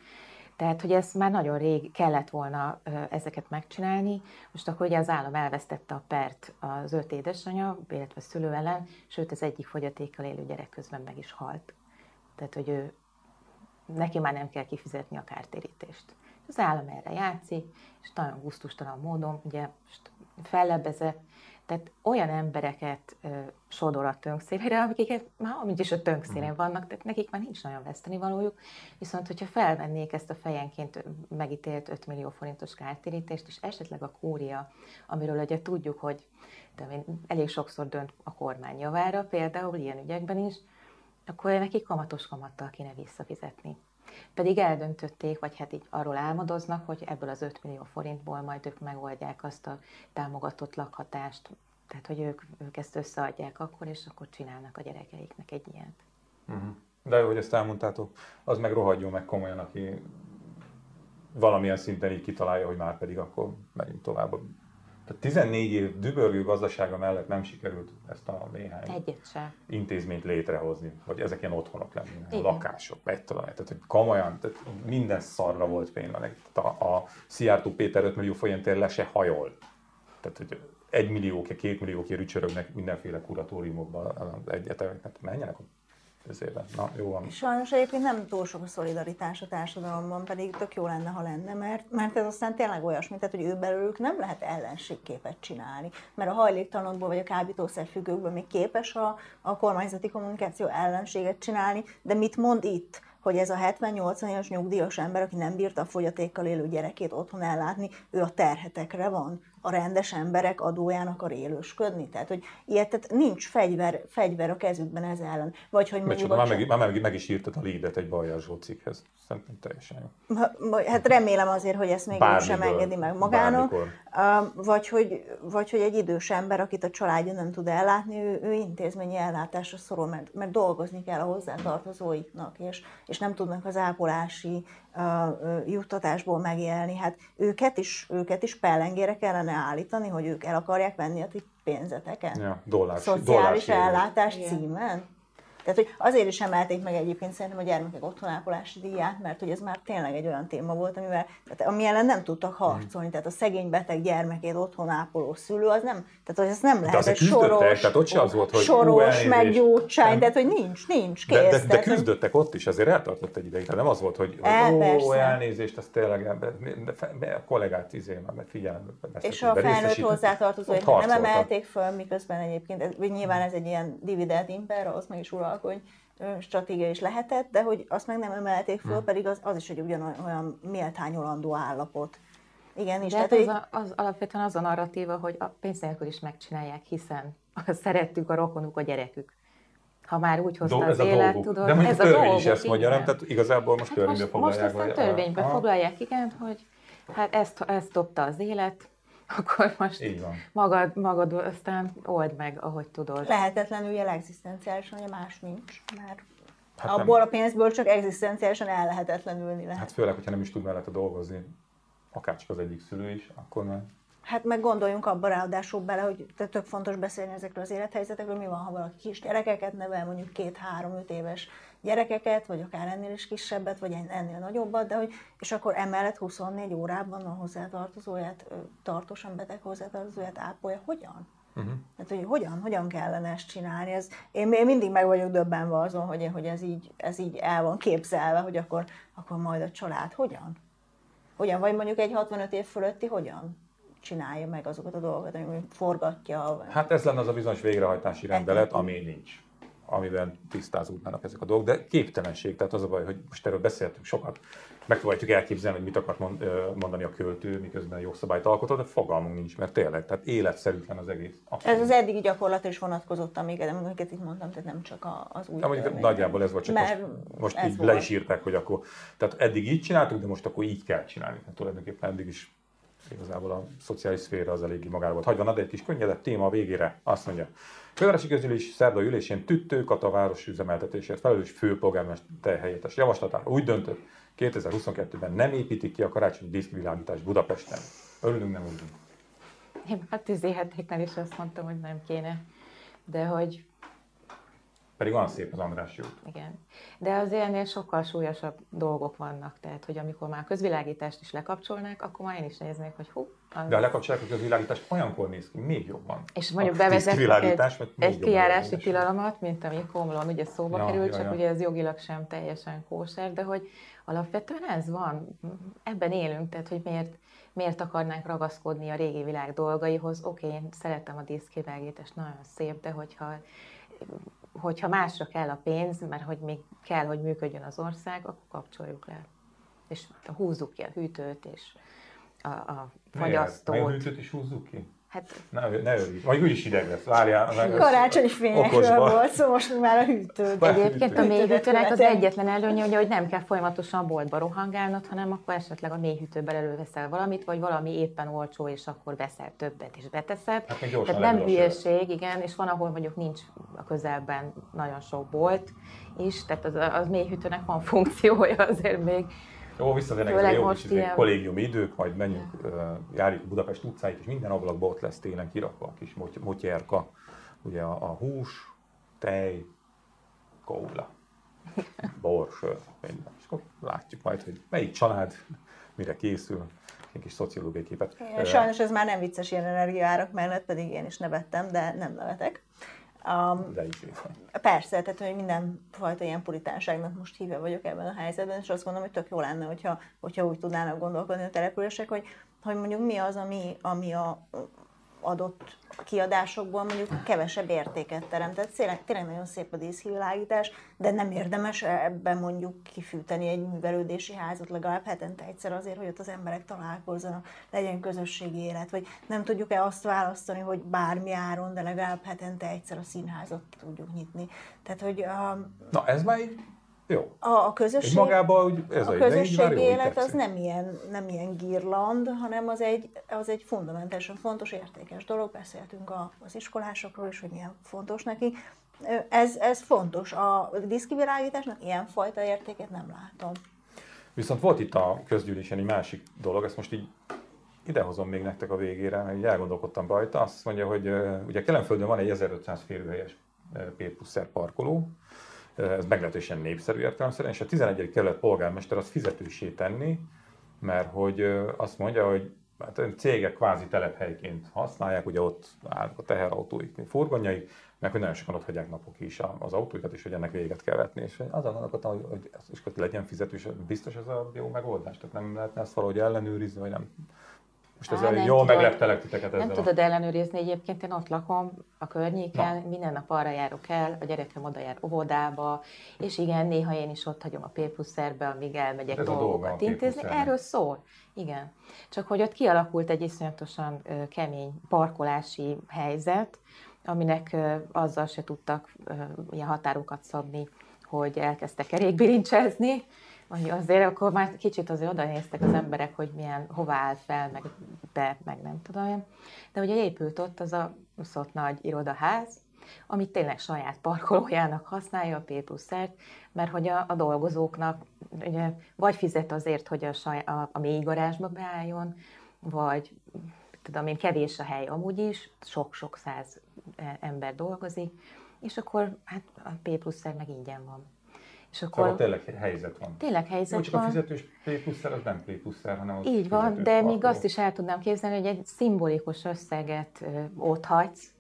Speaker 2: Tehát, hogy ezt már nagyon rég kellett volna ezeket megcsinálni. Most akkor ugye az állam elvesztette a pert az öt édesanyja, illetve szülő ellen, sőt az egyik fogyatékkal élő gyerek közben meg is halt. Tehát, hogy ő neki már nem kell kifizetni a kártérítést. Az állam erre játszik, és nagyon gusztustalan módon ugye fellebbezett, tehát olyan embereket ö, sodor a tönkszélére, akiket már amint is a tönkszélén vannak, tehát nekik már nincs nagyon veszteni valójuk. Viszont, hogyha felvennék ezt a fejenként megítélt 5 millió forintos kártérítést, és esetleg a kúria, amiről ugye tudjuk, hogy de elég sokszor dönt a kormány javára, például ilyen ügyekben is, akkor nekik kamatos kamattal kéne visszafizetni. Pedig eldöntötték, vagy hát így arról álmodoznak, hogy ebből az 5 millió forintból majd ők megoldják azt a támogatott lakhatást, tehát hogy ők, ők ezt összeadják akkor, és akkor csinálnak a gyerekeiknek egy ilyet.
Speaker 1: Uh-huh. De jó, hogy ezt elmondtátok, az meg rohadjon meg komolyan, aki valamilyen szinten így kitalálja, hogy már pedig akkor megyünk tovább tehát 14 év dübörgő gazdasága mellett nem sikerült ezt a néhány intézményt létrehozni, hogy ezek ilyen otthonok lennének, Igen. lakások, egy tudom, tehát hogy komolyan, tehát minden szarra volt pénz. A, a Szijjártó Péter 5 millió forintért le se hajol. Tehát, hogy egy milliókja, két milliókja rücsörögnek mindenféle kuratóriumokban az egyetemek, hát menjenek közében. Na, jó van.
Speaker 3: Sajnos egyébként nem túl sok a szolidaritás a társadalomban, pedig tök jó lenne, ha lenne, mert, mert ez aztán tényleg olyasmi, tehát hogy ő belőlük nem lehet ellenségképet csinálni, mert a hajléktalanokból vagy a kábítószer függőkből még képes a, a kormányzati kommunikáció ellenséget csinálni, de mit mond itt? hogy ez a 70-80 éves nyugdíjas ember, aki nem bírta a fogyatékkal élő gyerekét otthon ellátni, ő a terhetekre van a rendes emberek adójának a élősködni. Tehát, hogy ilyet, tehát nincs fegyver, fegyver a kezükben ez ellen. Vagy hogy
Speaker 1: mondjuk... Már, meg, már meg, meg, is írtad a leadet egy Zsolt cikkhez. Szerintem teljesen.
Speaker 3: Hát remélem azért, hogy ezt még ő sem engedi meg magának. Vagy hogy, vagy hogy egy idős ember, akit a családja nem tud ellátni, ő, ő intézményi ellátásra szorul, mert, mert dolgozni kell a hozzátartozóiknak, és, és nem tudnak az ápolási juttatásból megélni. Hát őket is, őket is pellengére kellene állítani, hogy ők el akarják venni a ti pénzeteket.
Speaker 1: Ja, dollár,
Speaker 3: Szociális ellátás címen. Tehát, hogy azért is emelték meg egyébként szerintem a gyermekek otthonápolási díját, mert hogy ez már tényleg egy olyan téma volt, amivel, tehát ami ellen nem tudtak harcolni. Mm. Tehát a szegény beteg gyermekét otthonápoló szülő, az nem, tehát hogy ez nem lehet egy soros,
Speaker 1: tehát ott se az volt, hogy
Speaker 3: soros meggyógycsány, tehát hogy nincs, nincs kész.
Speaker 1: De, de, de küzdöttek ott is, azért eltartott egy ideig, tehát nem az volt, hogy, hogy e, ó, elnézést, ez tényleg, a kollégát izé, mert figyelembe
Speaker 3: És a felnőtt hozzátartozóit nem emelték föl, miközben egyébként, nyilván ez egy ilyen dividend imper, az meg is ural hogy stratégia is lehetett, de hogy azt meg nem emelték föl, hmm. pedig az, az is egy ugyanolyan méltányolandó állapot.
Speaker 2: Igen, és de tehát, hát az, az, alapvetően az a narratíva, hogy a pénz nélkül is megcsinálják, hiszen szerettük a rokonuk, a gyerekük. Ha már úgy hozta Do, az élet, dolguk. tudod,
Speaker 1: de ez a dolguk, is ezt mondja, nem? Tehát igazából most hát törvénybe most, foglalják.
Speaker 2: Most aztán törvénybe foglalják, igen, hogy hát ezt, ezt dobta az élet, akkor most Így van. Magad, magad aztán old meg, ahogy tudod.
Speaker 3: Lehetetlenül jel egzisztenciálisan, hogy más nincs, mert hát abból nem. a pénzből csak egzisztenciálisan el lehetetlenülni lehet.
Speaker 1: Hát főleg, hogyha nem is tud mellette dolgozni, akár csak az egyik szülő is, akkor már
Speaker 3: Hát meg gondoljunk abba ráadásul bele, hogy tök fontos beszélni ezekről az élethelyzetekről, mi van, ha valaki kis gyerekeket nevel, mondjuk két-három-öt éves gyerekeket, vagy akár ennél is kisebbet, vagy ennél nagyobbat, de hogy, és akkor emellett 24 órában a hozzátartozóját, tartósan beteg hozzátartozóját ápolja. Hogyan? Uh-huh. Hát, hogy hogyan, hogyan kellene ezt csinálni? Ez, én, én mindig meg vagyok döbbenve azon, hogy, hogy ez, így, ez így el van képzelve, hogy akkor, akkor majd a család hogyan? Hogyan? Vagy mondjuk egy 65 év fölötti hogyan? csinálja meg azokat a dolgokat, ami forgatja.
Speaker 1: Hát ez lenne az a bizonyos végrehajtási rendelet, ami nincs amiben tisztázódnának ezek a dolgok, de képtelenség, tehát az a baj, hogy most erről beszéltünk sokat, megpróbáljuk elképzelni, hogy mit akart mondani a költő, miközben jogszabályt alkotott, de fogalmunk nincs, mert tényleg, tehát életszerűtlen az egész.
Speaker 3: Abszolút. Ez az eddigi gyakorlat is vonatkozott, amiket, amiket itt mondtam, tehát nem csak az új.
Speaker 1: De mondjuk nagyjából ez volt, csak most, most így volt. le is írták, hogy akkor, tehát eddig így csináltuk, de most akkor így kell csinálni. Tehát tulajdonképpen eddig is igazából a szociális szféra az eléggé magára volt hagyva. Na, de egy kis könnyedebb téma a végére. Azt mondja, Fővárosi Közgyűlés szerda ülésén Tüttőkat a város üzemeltetésért felelős főpolgármester helyettes javaslatára úgy döntött, 2022-ben nem építik ki a karácsonyi diszkvilágítást Budapesten. Örülünk, nem örülünk.
Speaker 2: Én már tüzéhetéknél is azt mondtam, hogy nem kéne. De hogy
Speaker 1: Pedig van szép az András út.
Speaker 2: Igen. De az ennél sokkal súlyosabb dolgok vannak. Tehát, hogy amikor már a közvilágítást is lekapcsolnák, akkor már én is néznék, hogy hú.
Speaker 1: Az... De a lekapcsolják a közvilágítást olyankor néz ki, még jobban.
Speaker 2: És mondjuk bevezetnek egy, egy kijárási tilalmat, mint ami Komlon ugye szóba ja, került, ja, csak ja. ugye ez jogilag sem teljesen kóser, de hogy alapvetően ez van. Ebben élünk, tehát hogy miért, miért akarnánk ragaszkodni a régi világ dolgaihoz. Oké, okay, én szeretem a díszkivágítást, nagyon szép, de hogyha hogyha másra kell a pénz, mert hogy még kell, hogy működjön az ország, akkor kapcsoljuk le. És húzzuk ki a hűtőt, és a, a fagyasztót.
Speaker 1: Miért? A hűtőt is húzzuk ki? Hát... Ne, ne örülj. Vagy úgyis hideg lesz. Várjál.
Speaker 3: Meg Karácsonyi fényekről volt szó, most már a hűtő.
Speaker 2: Egyébként a mélyhűtőnek az egyetlen előnye, ugye, hogy nem kell folyamatosan a boltba rohangálnod, hanem akkor esetleg a mélyhűtőben előveszel valamit, vagy valami éppen olcsó, és akkor veszel többet, és beteszed. Hát Tehát nem hülyeség, igen, és van, ahol mondjuk nincs a közelben nagyon sok bolt is, tehát az, az mélyhűtőnek van funkciója azért még
Speaker 1: jó, visszatérnek jó most ilyen... kollégiumi idők, majd menjünk, járjuk Budapest utcáit, és minden ablakba ott lesz télen kirakva a kis motyerka, ugye a, a hús, tej, kóla, bor, sör, minden. És akkor látjuk majd, hogy melyik család mire készül, egy kis szociológiai képet.
Speaker 3: Sajnos ez már nem vicces ilyen energiaárak mellett, pedig én is nevettem, de nem nevetek.
Speaker 1: Um, De is
Speaker 3: Persze, tehát hogy mindenfajta ilyen puritánságnak most híve vagyok ebben a helyzetben, és azt gondolom, hogy tök jó lenne, hogyha, hogyha úgy tudnának gondolkodni a települések, hogy, hogy mondjuk mi az, ami, ami a adott kiadásokból mondjuk kevesebb értéket teremt. Tehát tényleg, tényleg nagyon szép a díszkivilágítás, de nem érdemes ebben mondjuk kifűteni egy művelődési házat legalább hetente egyszer azért, hogy ott az emberek találkozzanak, legyen közösségi élet, vagy nem tudjuk-e azt választani, hogy bármi áron, de legalább hetente egyszer a színházat tudjuk nyitni. Tehát, hogy... A...
Speaker 1: Na, ez már így jó.
Speaker 3: A, a közösség,
Speaker 1: magában úgy ez
Speaker 3: a, a közösségi élet az nem ilyen, nem ilyen girland, hanem az egy, az egy fundamentálisan fontos, értékes dolog. Beszéltünk a, az iskolásokról is, hogy milyen fontos neki. Ez, ez fontos. A diszkivilágításnak ilyen fajta értéket nem látom.
Speaker 1: Viszont volt itt a közgyűlésen egy másik dolog, ezt most így idehozom még nektek a végére, mert így elgondolkodtam rajta. Azt mondja, hogy ugye Kelenföldön van egy 1500 férőhelyes P parkoló, ez meglehetősen népszerű értelemszerűen, és a 11. kerület polgármester az fizetősé tenni, mert hogy azt mondja, hogy hát cégek kvázi telephelyként használják, ugye ott állnak a teherautóik, furgonjaik, meg hogy nagyon sokan ott hagyják napok is az autóikat, és hogy ennek véget kell vetni. És azon gondolkodtam, hogy, hogy is legyen fizetős, biztos ez a jó megoldás, tehát nem lehetne ezt valahogy ellenőrizni, vagy nem most ezzel Á, jól megleptelek titeket
Speaker 2: ezzel. Nem tudod ellenőrizni egyébként, én ott lakom a környéken, Na. minden nap arra járok el, a gyerekem oda jár óvodába, és igen, néha én is ott hagyom a P pluszerbe, amíg elmegyek ez dolgokat intézni. Erről szól. Igen. Csak hogy ott kialakult egy iszonyatosan kemény parkolási helyzet, aminek azzal se tudtak ilyen határokat szabni, hogy elkezdtek kerékbilincsezni, hogy azért akkor már kicsit azért oda néztek az emberek, hogy milyen, hová áll fel, meg be, meg nem tudom. De ugye épült ott az a szott nagy irodaház, amit tényleg saját parkolójának használja a P pluszert, mert hogy a, a dolgozóknak ugye, vagy fizet azért, hogy a, saj, a, a mély garázsba beálljon, vagy tudom én, kevés a hely amúgy is, sok-sok száz e, ember dolgozik, és akkor hát a P pluszer meg ingyen van.
Speaker 1: És akkor szóval tényleg helyzet van.
Speaker 2: Tényleg helyzet Jó,
Speaker 1: csak van. a fizetős P pluszer az nem P pluszer, hanem az
Speaker 2: Így van, de még azt is el tudnám képzelni, hogy egy szimbolikus összeget ott hagysz,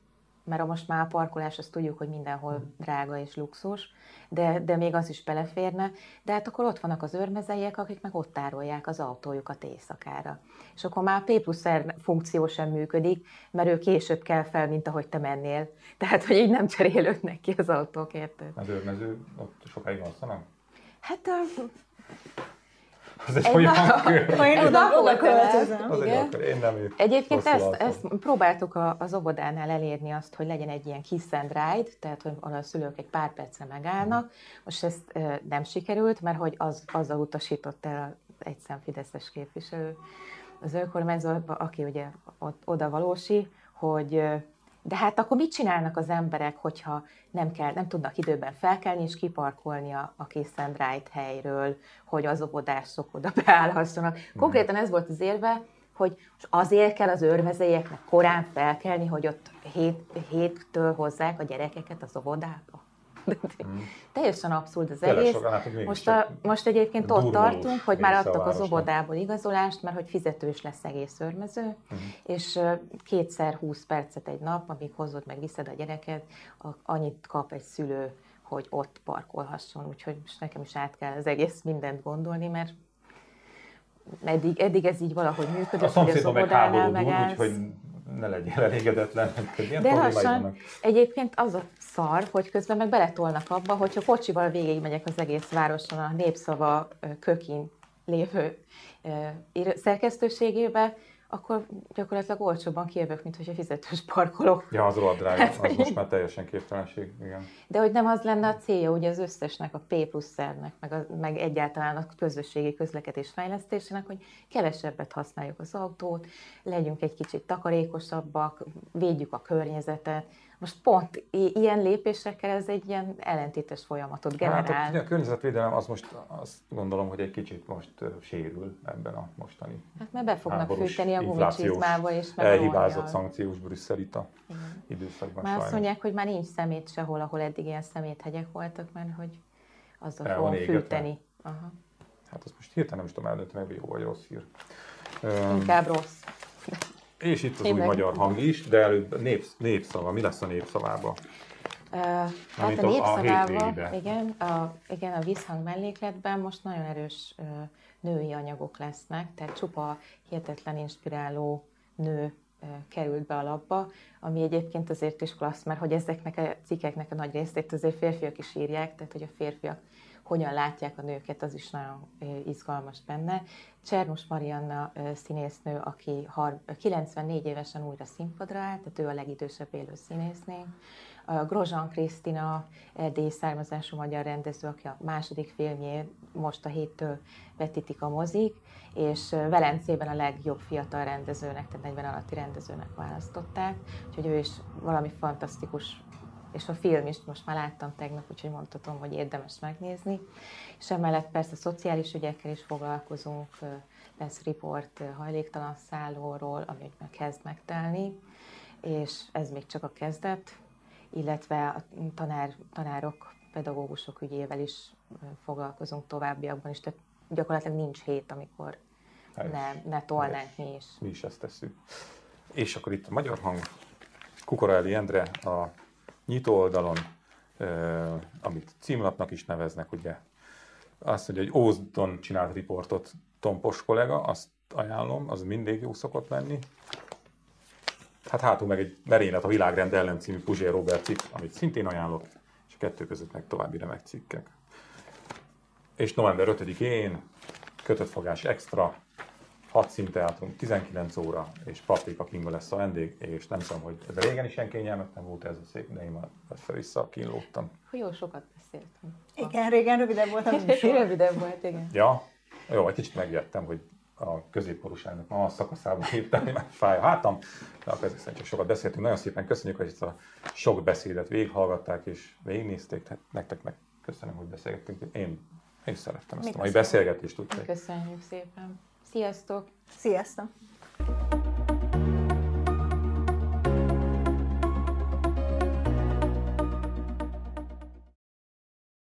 Speaker 2: mert most már a parkolás, azt tudjuk, hogy mindenhol hmm. drága és luxus, de, de még az is beleférne. De hát akkor ott vannak az örmezeiek, akik meg ott tárolják az autójukat éjszakára. És akkor már P plusz R funkció sem működik, mert ő később kell fel, mint ahogy te mennél. Tehát, hogy így nem cserélődnek ki az autók, érted?
Speaker 1: Az őrmező ott sokáig alszanak?
Speaker 2: Hát a
Speaker 1: az egy olyan
Speaker 3: kör. Én oda, oda költözöm.
Speaker 1: Én nem
Speaker 2: Egyébként ezt, ezt próbáltuk az óvodánál elérni azt, hogy legyen egy ilyen kiss and ride, tehát hogy a szülők egy pár percre megállnak. Most ezt nem sikerült, mert hogy az, azzal utasított el egy szem Fideszes képviselő az önkormányzatban, aki ugye oda valósi, hogy de hát akkor mit csinálnak az emberek, hogyha nem, kell, nem tudnak időben felkelni és kiparkolni a, a Kiss and Ride helyről, hogy az óvodások oda <laughs> beállhassanak. Mhm. Konkrétan ez volt az érve, hogy azért kell az őrmezeieknek korán felkelni, hogy ott hét, héttől hozzák a gyerekeket az óvodába. Mm. Teljesen abszurd az egész. Sokan, most, a, most egyébként ott tartunk, hogy már adtak az óvodából igazolást, mert hogy fizetős lesz egész örmező, mm. és kétszer 20 percet egy nap, amíg hozod meg viszed a gyereket, annyit kap egy szülő, hogy ott parkolhasson. Úgyhogy most nekem is át kell az egész mindent gondolni, mert eddig, eddig ez így valahogy működött,
Speaker 1: a az óvodánál megállsz. Úgyhogy ne legyél elégedetlen,
Speaker 2: De lassan egyébként az a szar, hogy közben meg beletolnak abba, hogyha kocsival végigmegyek az egész városon a népszava kökin lévő szerkesztőségébe, akkor gyakorlatilag olcsóbban kijövök, mint hogyha fizetős parkolok.
Speaker 1: Ja, az rohadt drága, hát, az most már teljesen képtelenség, igen.
Speaker 2: De hogy nem az lenne a célja ugye az összesnek, a P plusz nek meg, a, meg egyáltalán a közösségi közlekedés fejlesztésének, hogy kevesebbet használjuk az autót, legyünk egy kicsit takarékosabbak, védjük a környezetet, most pont ilyen lépésekkel ez egy ilyen ellentétes folyamatot generál. Hát
Speaker 1: a, környezetvédelem az most azt gondolom, hogy egy kicsit most sérül ebben a mostani
Speaker 2: Hát mert be fognak fűteni a gumicsizmába és
Speaker 1: meg elhibázott szankciós brüsszelita időszakban
Speaker 2: Már azt mondják, hogy már nincs szemét sehol, ahol eddig ilyen szeméthegyek voltak, mert hogy azzal fogom fűteni. Aha.
Speaker 1: Hát azt most hirtelen nem is tudom eldönteni, hogy jó vagy rossz hír.
Speaker 2: Inkább rossz.
Speaker 1: És itt az Én új meg... magyar hang is, de előbb népsz, népszava. Mi lesz a népszavában?
Speaker 2: Uh, hát a népszavában, a igen, a, igen, a vízhang mellékletben most nagyon erős uh, női anyagok lesznek, tehát csupa hihetetlen inspiráló nő uh, került be a labba, ami egyébként azért is klassz, mert hogy ezeknek a cikkeknek a nagy részét azért férfiak is írják, tehát hogy a férfiak hogyan látják a nőket, az is nagyon izgalmas benne. Csernus Marianna színésznő, aki 94 évesen újra színpadra állt, tehát ő a legidősebb élő színésznő. Grozsan Krisztina, erdélyi származású magyar rendező, aki a második filmjét most a héttől vetítik a mozik, és Velencében a legjobb fiatal rendezőnek, tehát 40 alatti rendezőnek választották, úgyhogy ő is valami fantasztikus és a film is most már láttam tegnap, úgyhogy mondhatom, hogy érdemes megnézni. És emellett persze szociális ügyekkel is foglalkozunk, lesz riport hajléktalan szállóról, ami meg kezd megtelni, és ez még csak a kezdet, illetve a tanár, tanárok, pedagógusok ügyével is foglalkozunk továbbiakban is, tehát gyakorlatilag nincs hét, amikor ne, ne tolnánk mi is.
Speaker 1: Mi is ezt tesszük. És akkor itt a magyar hang, Kukorelli Endre, a nyitó oldalon, amit címlapnak is neveznek, ugye azt hogy Ózdon csinált riportot Tompos kollega, azt ajánlom, az mindig jó szokott lenni. Hát hátul meg egy merénylet a világrend ellen című Puzsér Robert cikk, amit szintén ajánlok, és a kettő között meg további remek cikkek. És november 5-én kötött fogás extra, 6 színteátrum, 19 óra, és Paprika Kinga lesz a vendég, és nem tudom, hogy ez régen is ilyen kényelmetlen volt ez a szép, de én már össze-vissza kínlódtam.
Speaker 2: Jó sokat beszéltem.
Speaker 3: Igen, régen rövidebb volt a <laughs>
Speaker 2: műsor. rövidebb volt, igen.
Speaker 1: Ja, jó, egy kicsit megjettem, hogy a középkorúságnak ma a szakaszában hívtam, mert fáj a hátam, de akkor ezek csak sokat beszéltünk. Nagyon szépen köszönjük, hogy ezt a sok beszédet végighallgatták és végignézték. Tehát nektek meg köszönöm, hogy beszélgettünk. Én, én szerettem ezt Mi a mai beszélgetést.
Speaker 2: Köszönjük szépen. Sziasztok!
Speaker 3: Sziasztok!